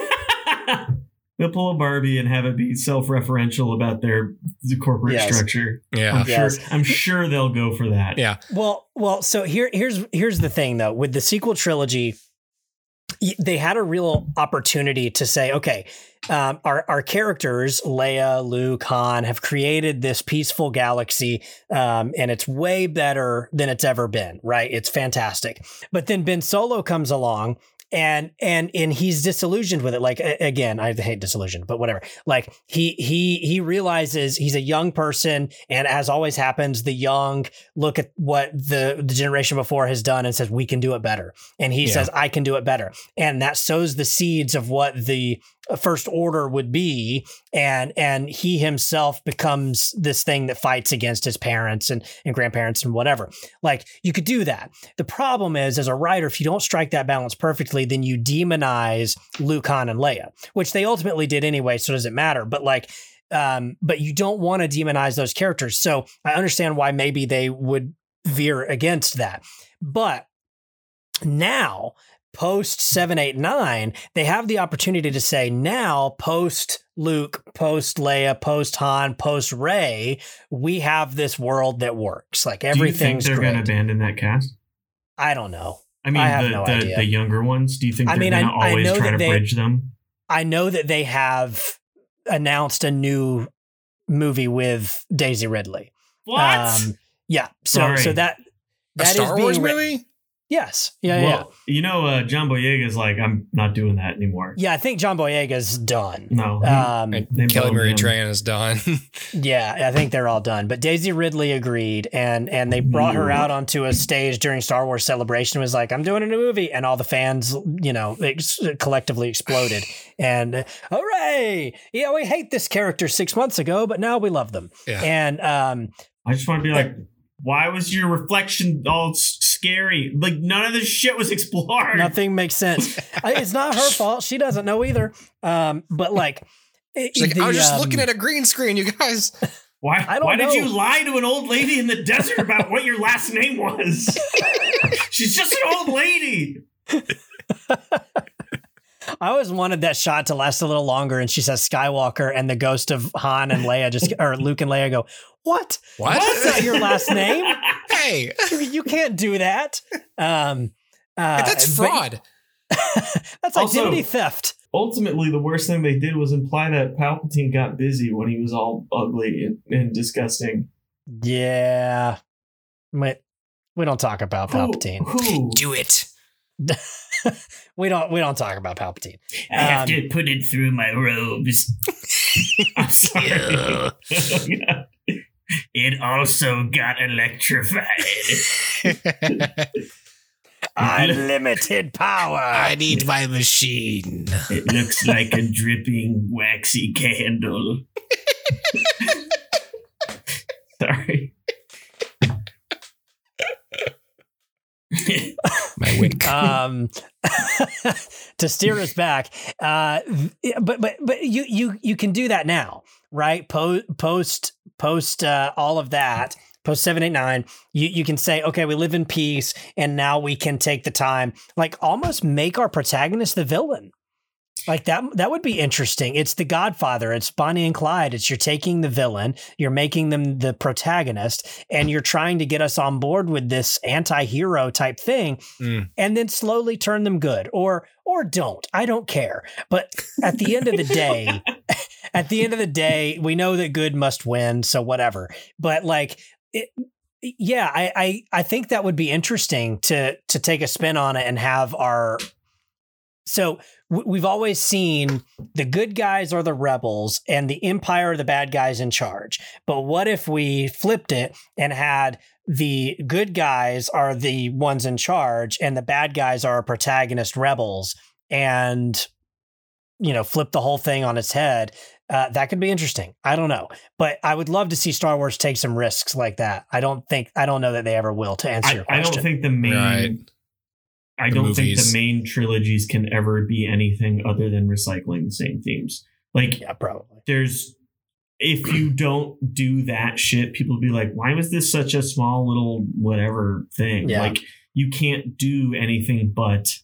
They'll pull a Barbie and have it be self-referential about their the corporate Yes. structure. Yeah. I'm Yes. sure. I'm sure they'll go for that. Yeah. Well, well, so here, here's here's the thing though. With the sequel trilogy, they had a real opportunity to say, okay, um, our our characters, Leia, Luke, Han, have created this peaceful galaxy, um, and it's way better than it's ever been. Right? It's fantastic. But then Ben Solo comes along. And and and he's disillusioned with it. Like again, I hate disillusioned, but whatever. Like he he he realizes he's a young person, and as always happens, the young look at what the the generation before has done and says we can do it better, and he Yeah. says I can do it better, and that sows the seeds of what the first order would be and and he himself becomes this thing that fights against his parents and, and grandparents and whatever. Like you could do that. The problem is as a writer if you don't strike that balance perfectly then you demonize luke han and leia which they ultimately did anyway so does it matter? But like um but you don't want to demonize those characters. So i understand why maybe they would veer against that. But now post 789 they have the opportunity to say now post luke post leia post han post rey we have this world that works like Do you think everything's they're going to abandon that cast? i don't know I mean, I have the, no the, idea. the younger ones. Do you think I they're mean, going to I- I always know try that to they- bridge them? i know that they have announced a new movie with daisy ridley What? Um, yeah so Sorry. so that A that is Star being Wars written. movie? Yes yeah yeah you know, uh, John Boyega's like, I'm not doing that anymore. yeah i think john boyega's done No. um They Kelly Marie him. Tran is done. Yeah, I think they're all done. But Daisy Ridley agreed, and and they brought her out onto a stage during Star Wars Celebration. and Was like, I'm doing a new movie, and all the fans, you know, ex- collectively exploded. And uh, hooray! Yeah, we hate this character six months ago, but now we love them. Yeah. And um, I just want to be like, why was your reflection all s- scary? Like, none of this shit was explored. nothing makes sense. It's not her fault. She doesn't know either. Um, but like, She's like, the, I was just um, looking at a green screen, you guys. Why, I don't why did you lie to an old lady in the desert about what your last name was? She's just an old lady. I always wanted that shot to last a little longer, and she says Skywalker, and the ghost of Han and Leia just or Luke and Leia go, "What? What? That's not your last name. hey, You, you can't do that." Um, uh, that's but- fraud. that's Also- identity theft. Ultimately, the worst thing they did was imply that Palpatine got busy when he was all ugly and, and disgusting. Yeah, but we don't talk about Who- Palpatine. Who? Do it. we don't. We don't talk about Palpatine. I have Um, to put it through my robes. I'm sorry. Yeah. It also got electrified. Unlimited power. I need my machine. It looks like a dripping waxy candle. Sorry. My wick. um to steer us back uh but but but you you you can do that now right post post post uh, all of that post 789 you you can say okay we live in peace and now we can take the time like almost make our protagonist the villain like that that would be interesting. It's the godfather. It's bonnie and clyde. It's you're taking the villain you're making them the protagonist and you're trying to get us on board with this anti-hero type thing Mm. and then slowly turn them good or or don't. I don't care. But at the end of the day at the end of the day we know that good must win so whatever. But like it, yeah I, I i think that would be interesting to to take a spin on it and have our so we've always seen the good guys are the rebels and the empire are the bad guys in charge. But what if we flipped it and had the good guys are the ones in charge and the bad guys are our protagonist rebels and you know flip the whole thing on its head? Uh, that could be interesting. I don't know. But i would love to see star wars take some risks like that. I don't think i don't know that they ever will to answer I, your question I don't think the main Right. I don't think the main trilogies can ever be anything other than recycling the same themes. Like yeah probably there's if you don't do that shit, people will be like, why was this such a small little whatever thing? Yeah. Like you can't do anything but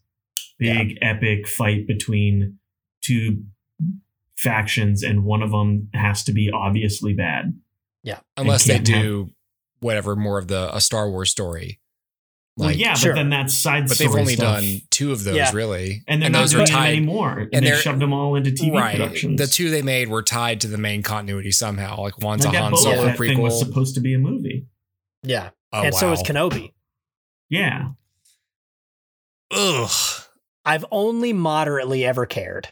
big epic fight between two factions and one of them has to be obviously bad. Yeah, unless they can't have- do whatever more of the a Star Wars story. Well, yeah, sure. but then that's side story. but they've only stuff. done two of those Yeah. really, and they're those are tied. anymore. And, and they shoved them all into TV right, productions. the two they made were tied to the main continuity somehow. Like one's like a that Han Solo Fett thing was supposed to be a movie. yeah Oh, and so is wow. kenobi Yeah. Ugh. I've only moderately ever cared.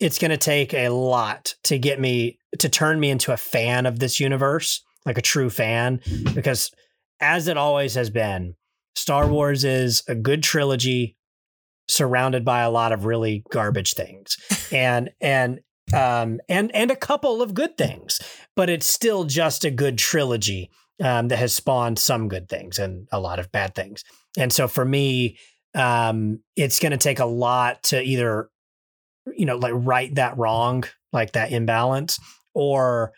It's going to take a lot to get me to turn me into a fan of this universe, like a true fan, because as it always has been, Star Wars is a good trilogy surrounded by a lot of really garbage things. And and um and and a couple of good things, but it's still just a good trilogy um, that has spawned some good things and a lot of bad things. And so for me, um, it's going to take a lot to either, you know, like right that wrong, like that imbalance, or,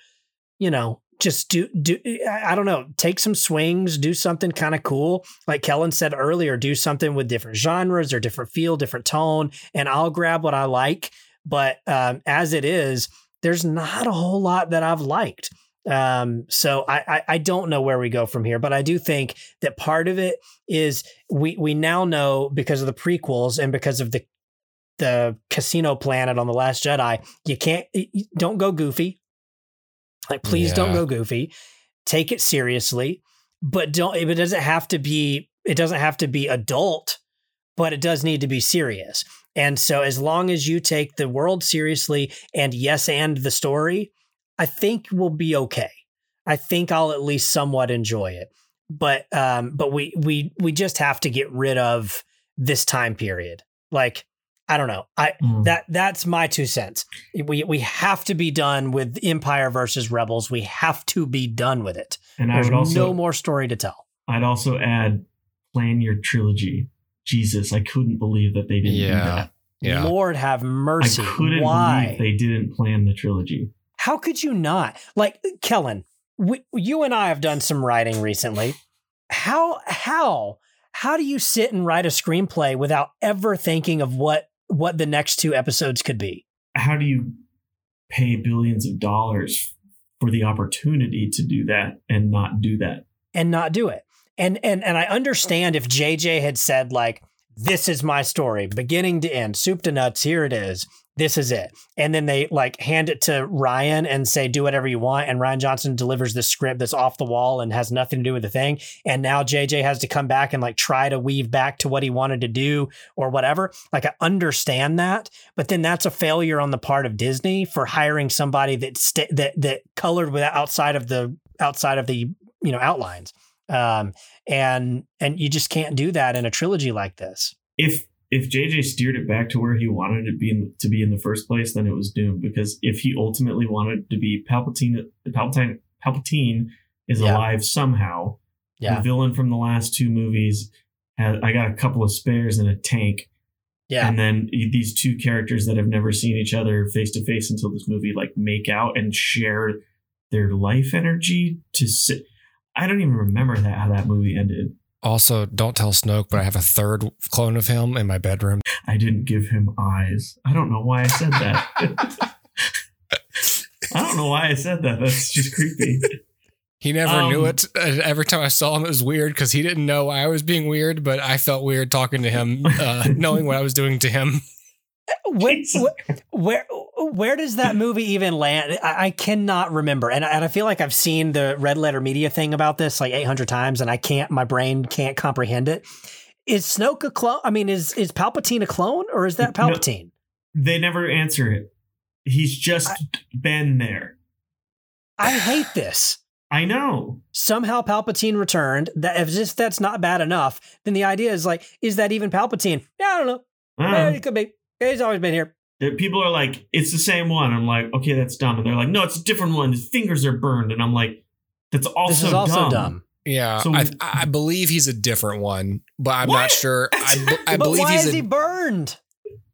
you know, just do do I don't know, take some swings, do something kind of cool. Like Kellan said earlier, do something with different genres or different feel, different tone, and I'll grab what I like. But um, as it is, there's not a whole lot that I've liked. Um, so I, I, I don't know where we go from here, but I do think that part of it is we we now know because of the prequels and because of the the casino planet on the Last Jedi, you can't don't go goofy. Like please yeah. don't go goofy. Take it seriously, but don't it doesn't have to be it doesn't have to be adult, but it does need to be serious. And so as long as you take the world seriously and yes and the story, I think we'll be okay. I think I'll at least somewhat enjoy it. But um, but we we we just have to get rid of this time period. Like I don't know. I mm. that that's my two cents. We we have to be done with Empire versus Rebels. We have to be done with it. And There's I would also, no more story to tell. I'd also add plan your trilogy. Jesus, I couldn't believe that they didn't yeah. do that. Yeah. Lord have mercy. I couldn't Why? believe they didn't plan the trilogy. How could you not? Like Kellan, we, you and I have done some writing recently. How how how do you sit and write a screenplay without ever thinking of what what the next two episodes could be? How do you pay billions of dollars for the opportunity to do that and not do that? And not do it. And and and I understand if JJ had said like this is my story, beginning to end, soup to nuts, here it is this is it. And then they like hand it to Rian and say, do whatever you want. And Rian Johnson delivers the script that's off the wall and has nothing to do with the thing. And now JJ has to come back and like try to weave back to what he wanted to do or whatever. Like I understand that, but then that's a failure on the part of Disney for hiring somebody that st- that that colored with outside of the outside of the you know outlines. Um, and and you just can't do that in a trilogy like this. If if JJ steered it back to where he wanted it to be in, to be in the first place, then it was doomed. Because if he ultimately wanted to be Palpatine, Palpatine, Palpatine is yeah. alive somehow. Yeah. The villain from the last two movies has. I got a couple of spares in a tank. Yeah. And then these two characters that have never seen each other face to face until this movie like make out and share their life energy to sit. I don't even remember that how that movie ended. Also, don't tell Snoke, but I have a third clone of him in my bedroom. I didn't give him eyes. I don't know why I said that. I don't know why I said that. That's just creepy. He never um, knew it. Every time I saw him, it was weird because he didn't know I was being weird, but I felt weird talking to him, uh, knowing what I was doing to him. Where, where, where does that movie even land? I, I cannot remember, and, and I feel like I've seen the Red Letter Media thing about this like 800 times, and I can't. My brain can't comprehend it. Is Snoke a clone? I mean, is is Palpatine a clone, or is that Palpatine? No, they never answer it. He's just I, been there. I hate this. I know. Somehow Palpatine returned. That if just that's not bad enough, then the idea is like, is that even Palpatine? Yeah, I don't know. Uh, it could be. He's always been here. People are like, it's the same one. I'm like, okay, that's dumb. And they're like, no, it's a different one. His fingers are burned. And I'm like, that's also this is also dumb. dumb. Yeah, so, I, I believe he's a different one, but I'm what? not sure. I, I but believe why he's is a, he burned?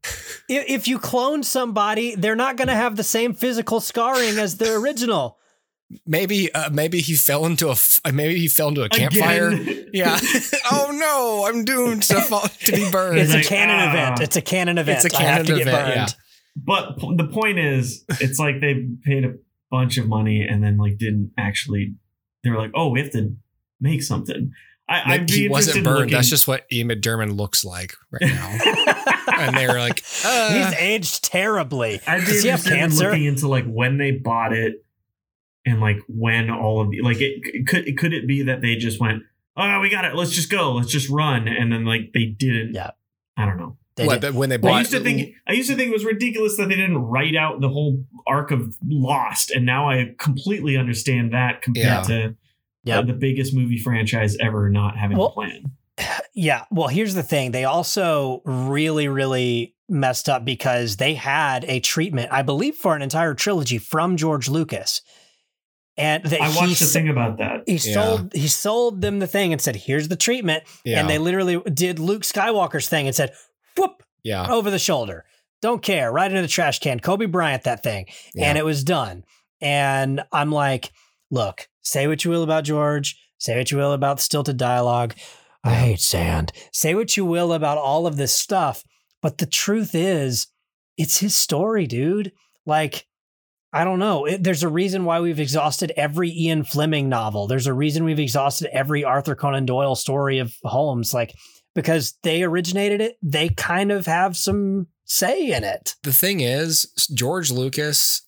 if you clone somebody, they're not going to have the same physical scarring as the original. Maybe, uh, maybe he fell into a maybe he fell into a campfire. Again. Yeah. oh no, I'm doomed to fall, to be burned. It's, a canon ah. event. It's a canon event. It's a canon event. Yeah. But the point is, it's like they paid a bunch of money and then like didn't actually. They were like, oh, we have to make something. I, I'd he wasn't burned. Looking. That's just what Ian McDiarmid looks like right now. and they were like, uh, he's aged terribly. I'd be Does he have cancer? Looking into like when they bought it and like when all of the like it, could it could could it be that they just went, oh, we got it. Let's just go. Let's just run, and then like they didn't. Yeah. I don't know. They what did- when they I used to think I used to think it was ridiculous that they didn't write out the whole arc of Lost, and now I completely understand that compared Yeah. to uh, the biggest movie franchise ever not having Well- a plan. Yeah. Well, here's the thing. They also really, really messed up because they had a treatment, I believe, for an entire trilogy from George Lucas. And that I he, watched the s- thing about that. he Yeah. sold he sold them the thing and said, here's the treatment. yeah, And they literally did Luke Skywalker's thing and said, whoop, yeah, over the shoulder. Don't care. Right into the trash can. Kobe Bryant, that thing. yeah. and it was done. And I'm like, look, say what you will about George, say what you will about stilted dialogue. I hate sand. Say what you will about all of this stuff. But the truth is, it's his story, dude. Like, I don't know. It, there's a reason why we've exhausted every Ian Fleming novel. There's a reason we've exhausted every Arthur Conan Doyle story of Holmes. Like, because they originated it, they kind of have some say in it. the thing is, George Lucas,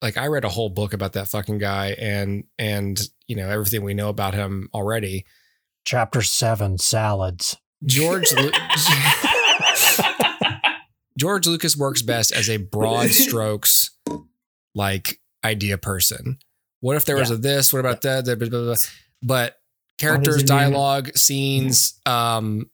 like I read a whole book about that fucking guy and and you know everything we know about him already. Chapter seven salads. George Lu- George Lucas works best as a broad strokes like idea person. What if there was a this? What about that? Blah, blah, blah, blah. But characters, dialogue, scenes, um,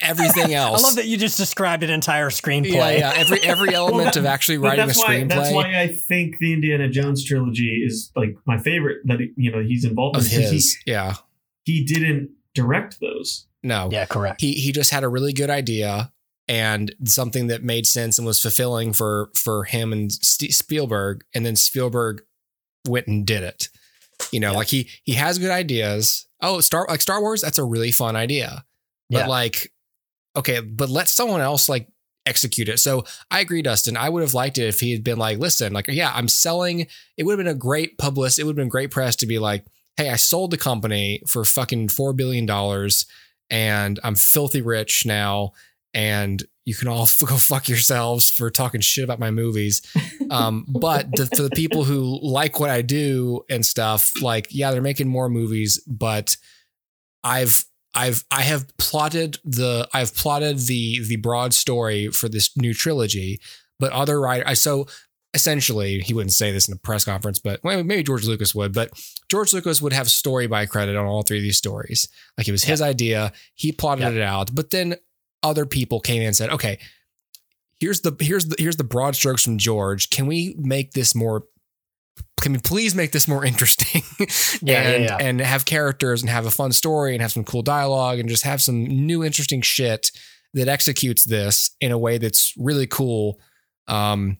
everything else. I love that you just described an entire screenplay. Yeah, yeah. Every every element of actually writing a that's why screenplay that's why I think the Indiana Jones trilogy is like my favorite that you know he's involved of in his. yeah. he he didn't direct those. No. Yeah, correct. He he just had a really good idea and something that made sense and was fulfilling for for him and St- Spielberg and then Spielberg went and did it. You know, Yeah. like he he has good ideas. Oh, Star like Star Wars, that's a really fun idea. But Yeah. like okay, but let someone else like execute it. So I agree, Dustin. I would have liked it if he had been like, listen, like, yeah, I'm selling. It would have been a great publicist. It would have been great press to be like, hey, I sold the company for fucking four billion dollars, and I'm filthy rich now, and you can all f- go fuck yourselves for talking shit about my movies. Um, but the, for the people who like what I do and stuff, like, yeah, they're making more movies, but I've I've I have plotted the I've plotted the the broad story for this new trilogy, but other writer I so essentially he wouldn't say this in a press conference, but well, maybe George Lucas would, but George Lucas would have story by credit on all three of these stories. Like it was his idea, he plotted Yeah. it out, but then other people came in and said, okay, here's the here's the here's the broad strokes from George. Can we make this more can we please make this more interesting Yeah, yeah, and yeah. and have characters and have a fun story and have some cool dialogue and just have some new interesting shit that executes this in a way that's really cool um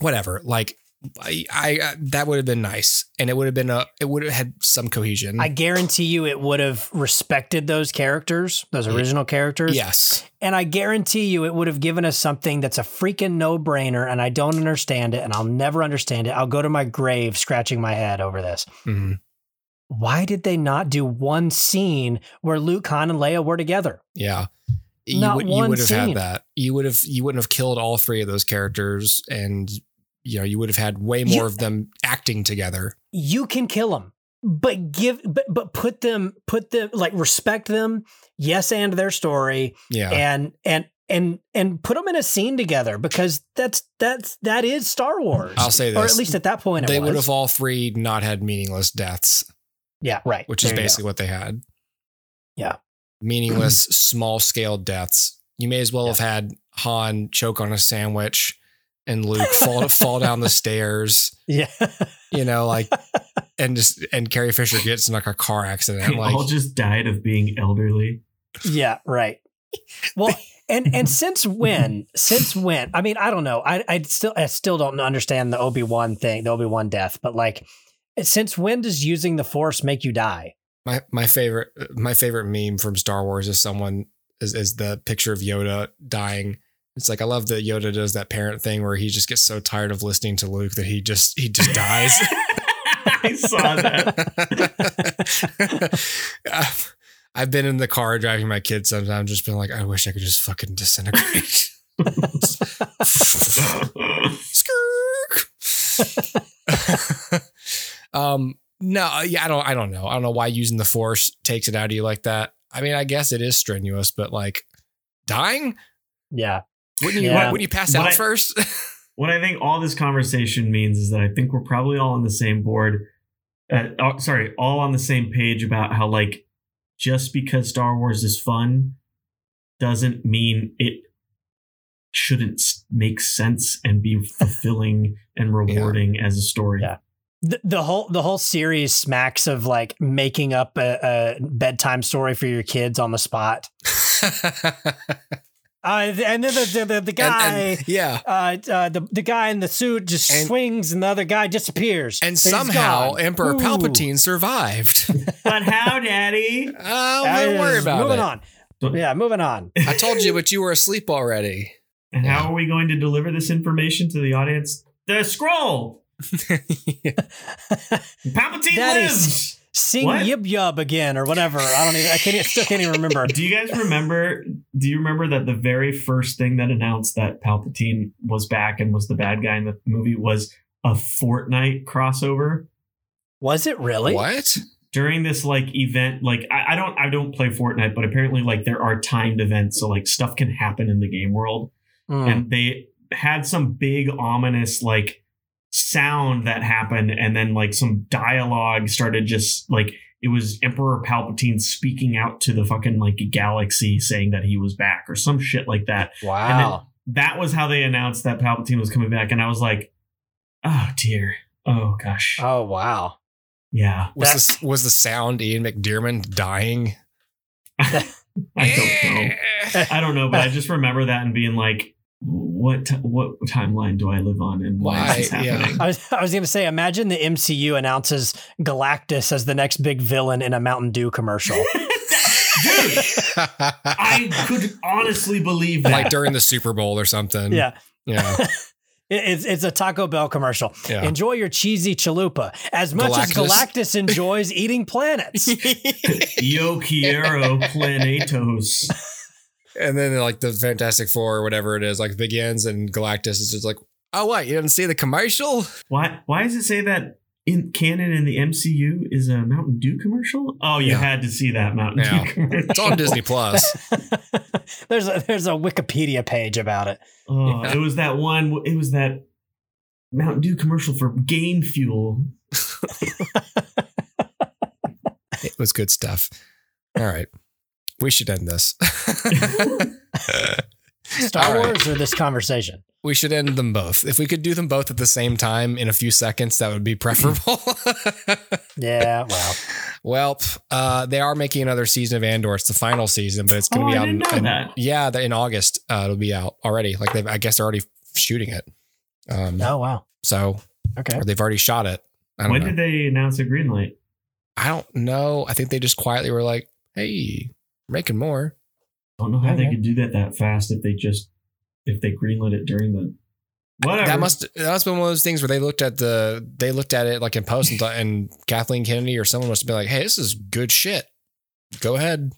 whatever like I, I that would have been nice and it would have been a it would have had some cohesion I guarantee you it would have respected those characters, those original characters. yes And I guarantee you it would have given us something that's a freaking no brainer and I don't understand it and I'll never understand it. I'll go to my grave scratching my head over this. Mhm. Why did they not do one scene where Luke, Han, and Leia were together? yeah you Not would you would have scene. had that you would have you wouldn't have killed all three of those characters and you know you would have had way more You- of them acting together You can kill them, but give, but, but put them, put them, like respect them. Yes, and their story. yeah and and and and put them in a scene together because that's that's that is Star Wars. I'll say this, or at least at that point, they would have all three not had meaningless deaths yeah, right. which is There go. basically what they had. Yeah. Meaningless, small scale deaths. You may as well have had Han choke on a sandwich and Luke fall fall down the stairs, yeah. you know, like and just and Carrie Fisher gets in like a car accident. They Like all just died of being elderly. yeah, right. Well, and and since when? Since when? I mean, I don't know. I I still I still don't understand the Obi Wan thing, the Obi Wan death. But like, since when does using the Force make you die? my my favorite my favorite meme from Star Wars is someone is, is the picture of Yoda dying. It's like I love that Yoda does that parent thing where he just gets so tired of listening to Luke that he just he just dies. I saw that. I've- I've been in the car driving my kids sometimes, just been like, I wish I could just fucking disintegrate. Skirk. um, no, yeah, I don't, I don't know. I don't know why using the force takes it out of you like that. I mean, I guess it is strenuous, but like, dying? Yeah. Wouldn't you? Yeah. Wouldn't you pass But out I- first? what I think all this conversation means is that I think we're probably all on the same board. Uh, oh, sorry, all on the same page about how like just because Star Wars is fun doesn't mean it shouldn't make sense and be fulfilling and rewarding as a story. Yeah. The, the whole the whole series smacks of like making up a, a bedtime story for your kids on the spot. Uh, and then the the, the, the guy, and- yeah. uh, uh, the the guy in the suit just And- swings, and the other guy disappears. And He's somehow. Emperor Ooh. Palpatine survived. But how, Daddy? Oh, Uh, don't worry about moving it. on. Yeah, moving on. I told you, but you were asleep already. And Yeah. how are we going to deliver this information to the audience? The scroll. Palpatine Daddy, lives. Sing What? yib yub again or whatever. I don't even. I can't. Still can't even remember. Do you guys remember? Do you remember that the very first thing that announced that Palpatine was back and was the bad guy in the movie was a Fortnite crossover Was it really? What? during this like event? Like I, I don't I don't play Fortnite, but apparently like there are timed events, so like stuff can happen in the game world, Hmm. and they had some big ominous like sound that happened, and then like some dialogue started just like. It was Emperor Palpatine speaking out to the fucking like galaxy saying that he was back or some shit like that. wow. that was how they announced that Palpatine was coming back, and I was like, "Oh dear, oh gosh, oh wow. yeah." Was this was the sound Ian McDiarmid dying? I don't know. I don't know, but I just remember that and being like, "What t- what timeline do I live on, and why, is this Why? Yeah. happening?" I was, I was going to say, imagine the MCU announces Galactus as the next big villain in a Mountain Dew commercial. Dude, I could honestly believe that. like during the Super Bowl or something. yeah. Yeah. It's, it's a Taco Bell commercial. Yeah. Enjoy your cheesy chalupa as much as Galactus. Galactus enjoys eating planets. Yo quiero planetos. And then like the Fantastic Four or whatever it is, like begins and Galactus is just like, oh what, you didn't see the commercial? Why? Why does it say that in canon in the MCU is a Mountain Dew commercial? Oh, you Yeah. had to see that Mountain Yeah. Dew commercial. It's on Disney Plus. there's a there's a Wikipedia page about it. Oh, Yeah. it was that one. It was that Mountain Dew commercial for game Fuel. It was good stuff. All right. We should end this. Star All right. Wars or this conversation? We should end them both. If we could do them both at the same time in a few seconds, that would be preferable. Yeah, well, well, uh, they are making another season of Andor. It's the final season, but it's going Oh, to be I out. didn't know in, that. Yeah, in August. Uh, it'll be out already. Like they, I guess they're already shooting it. Um, oh wow, So, okay. or they've already shot it. I don't When know. did they announce a green light? I don't know. I think they just quietly were like, "Hey, we're making more." I don't know how they could do that that fast if they just if they greenlit it during the whatever. That must that must have been one of those things where they looked at the they looked at it like in post and, and Kathleen Kennedy or someone must have been like, "Hey, this is good shit. Go ahead."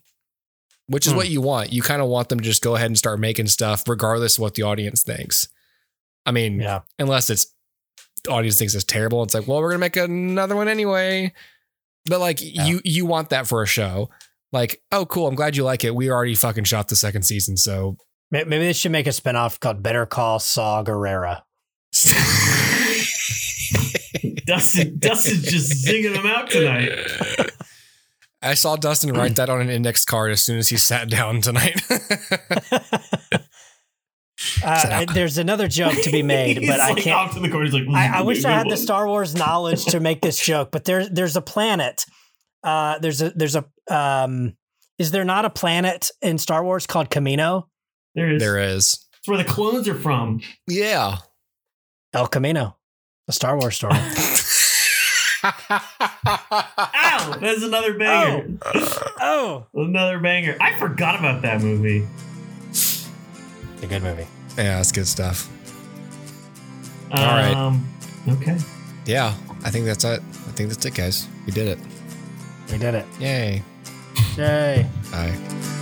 Which is Hmm. what you want. You kind of want them to just go ahead and start making stuff, regardless of what the audience thinks. I mean, Yeah, unless it's audience thinks it's terrible. It's like, well, we're gonna make another one anyway. But like, Yeah. you you want that for a show. Like, oh, cool. I'm glad you like it. We already fucking shot the second season, so maybe they should make a spinoff called Better Call Saw Gerrera. Dustin Dustin's just zinging them out tonight. I saw Dustin write that on an index card as soon as he sat down tonight. Uh, there's another joke to be made, He's but I like can't. off to the corner. He's like, I, I wish I had the. Star Wars knowledge to make this joke, but there's there's a planet. Uh, there's a there's a um, is there not a planet in Star Wars called Kamino? There is. there is. It's where the clones are from. Yeah. El Camino, a Star Wars story. Ow! That's another banger. oh, Another banger. I forgot about that movie. it's a good movie. yeah, that's good stuff. All right. Um, Okay. Yeah, I think that's it. I think that's it, guys. We did it. We did it. Yay. Yay. Bye.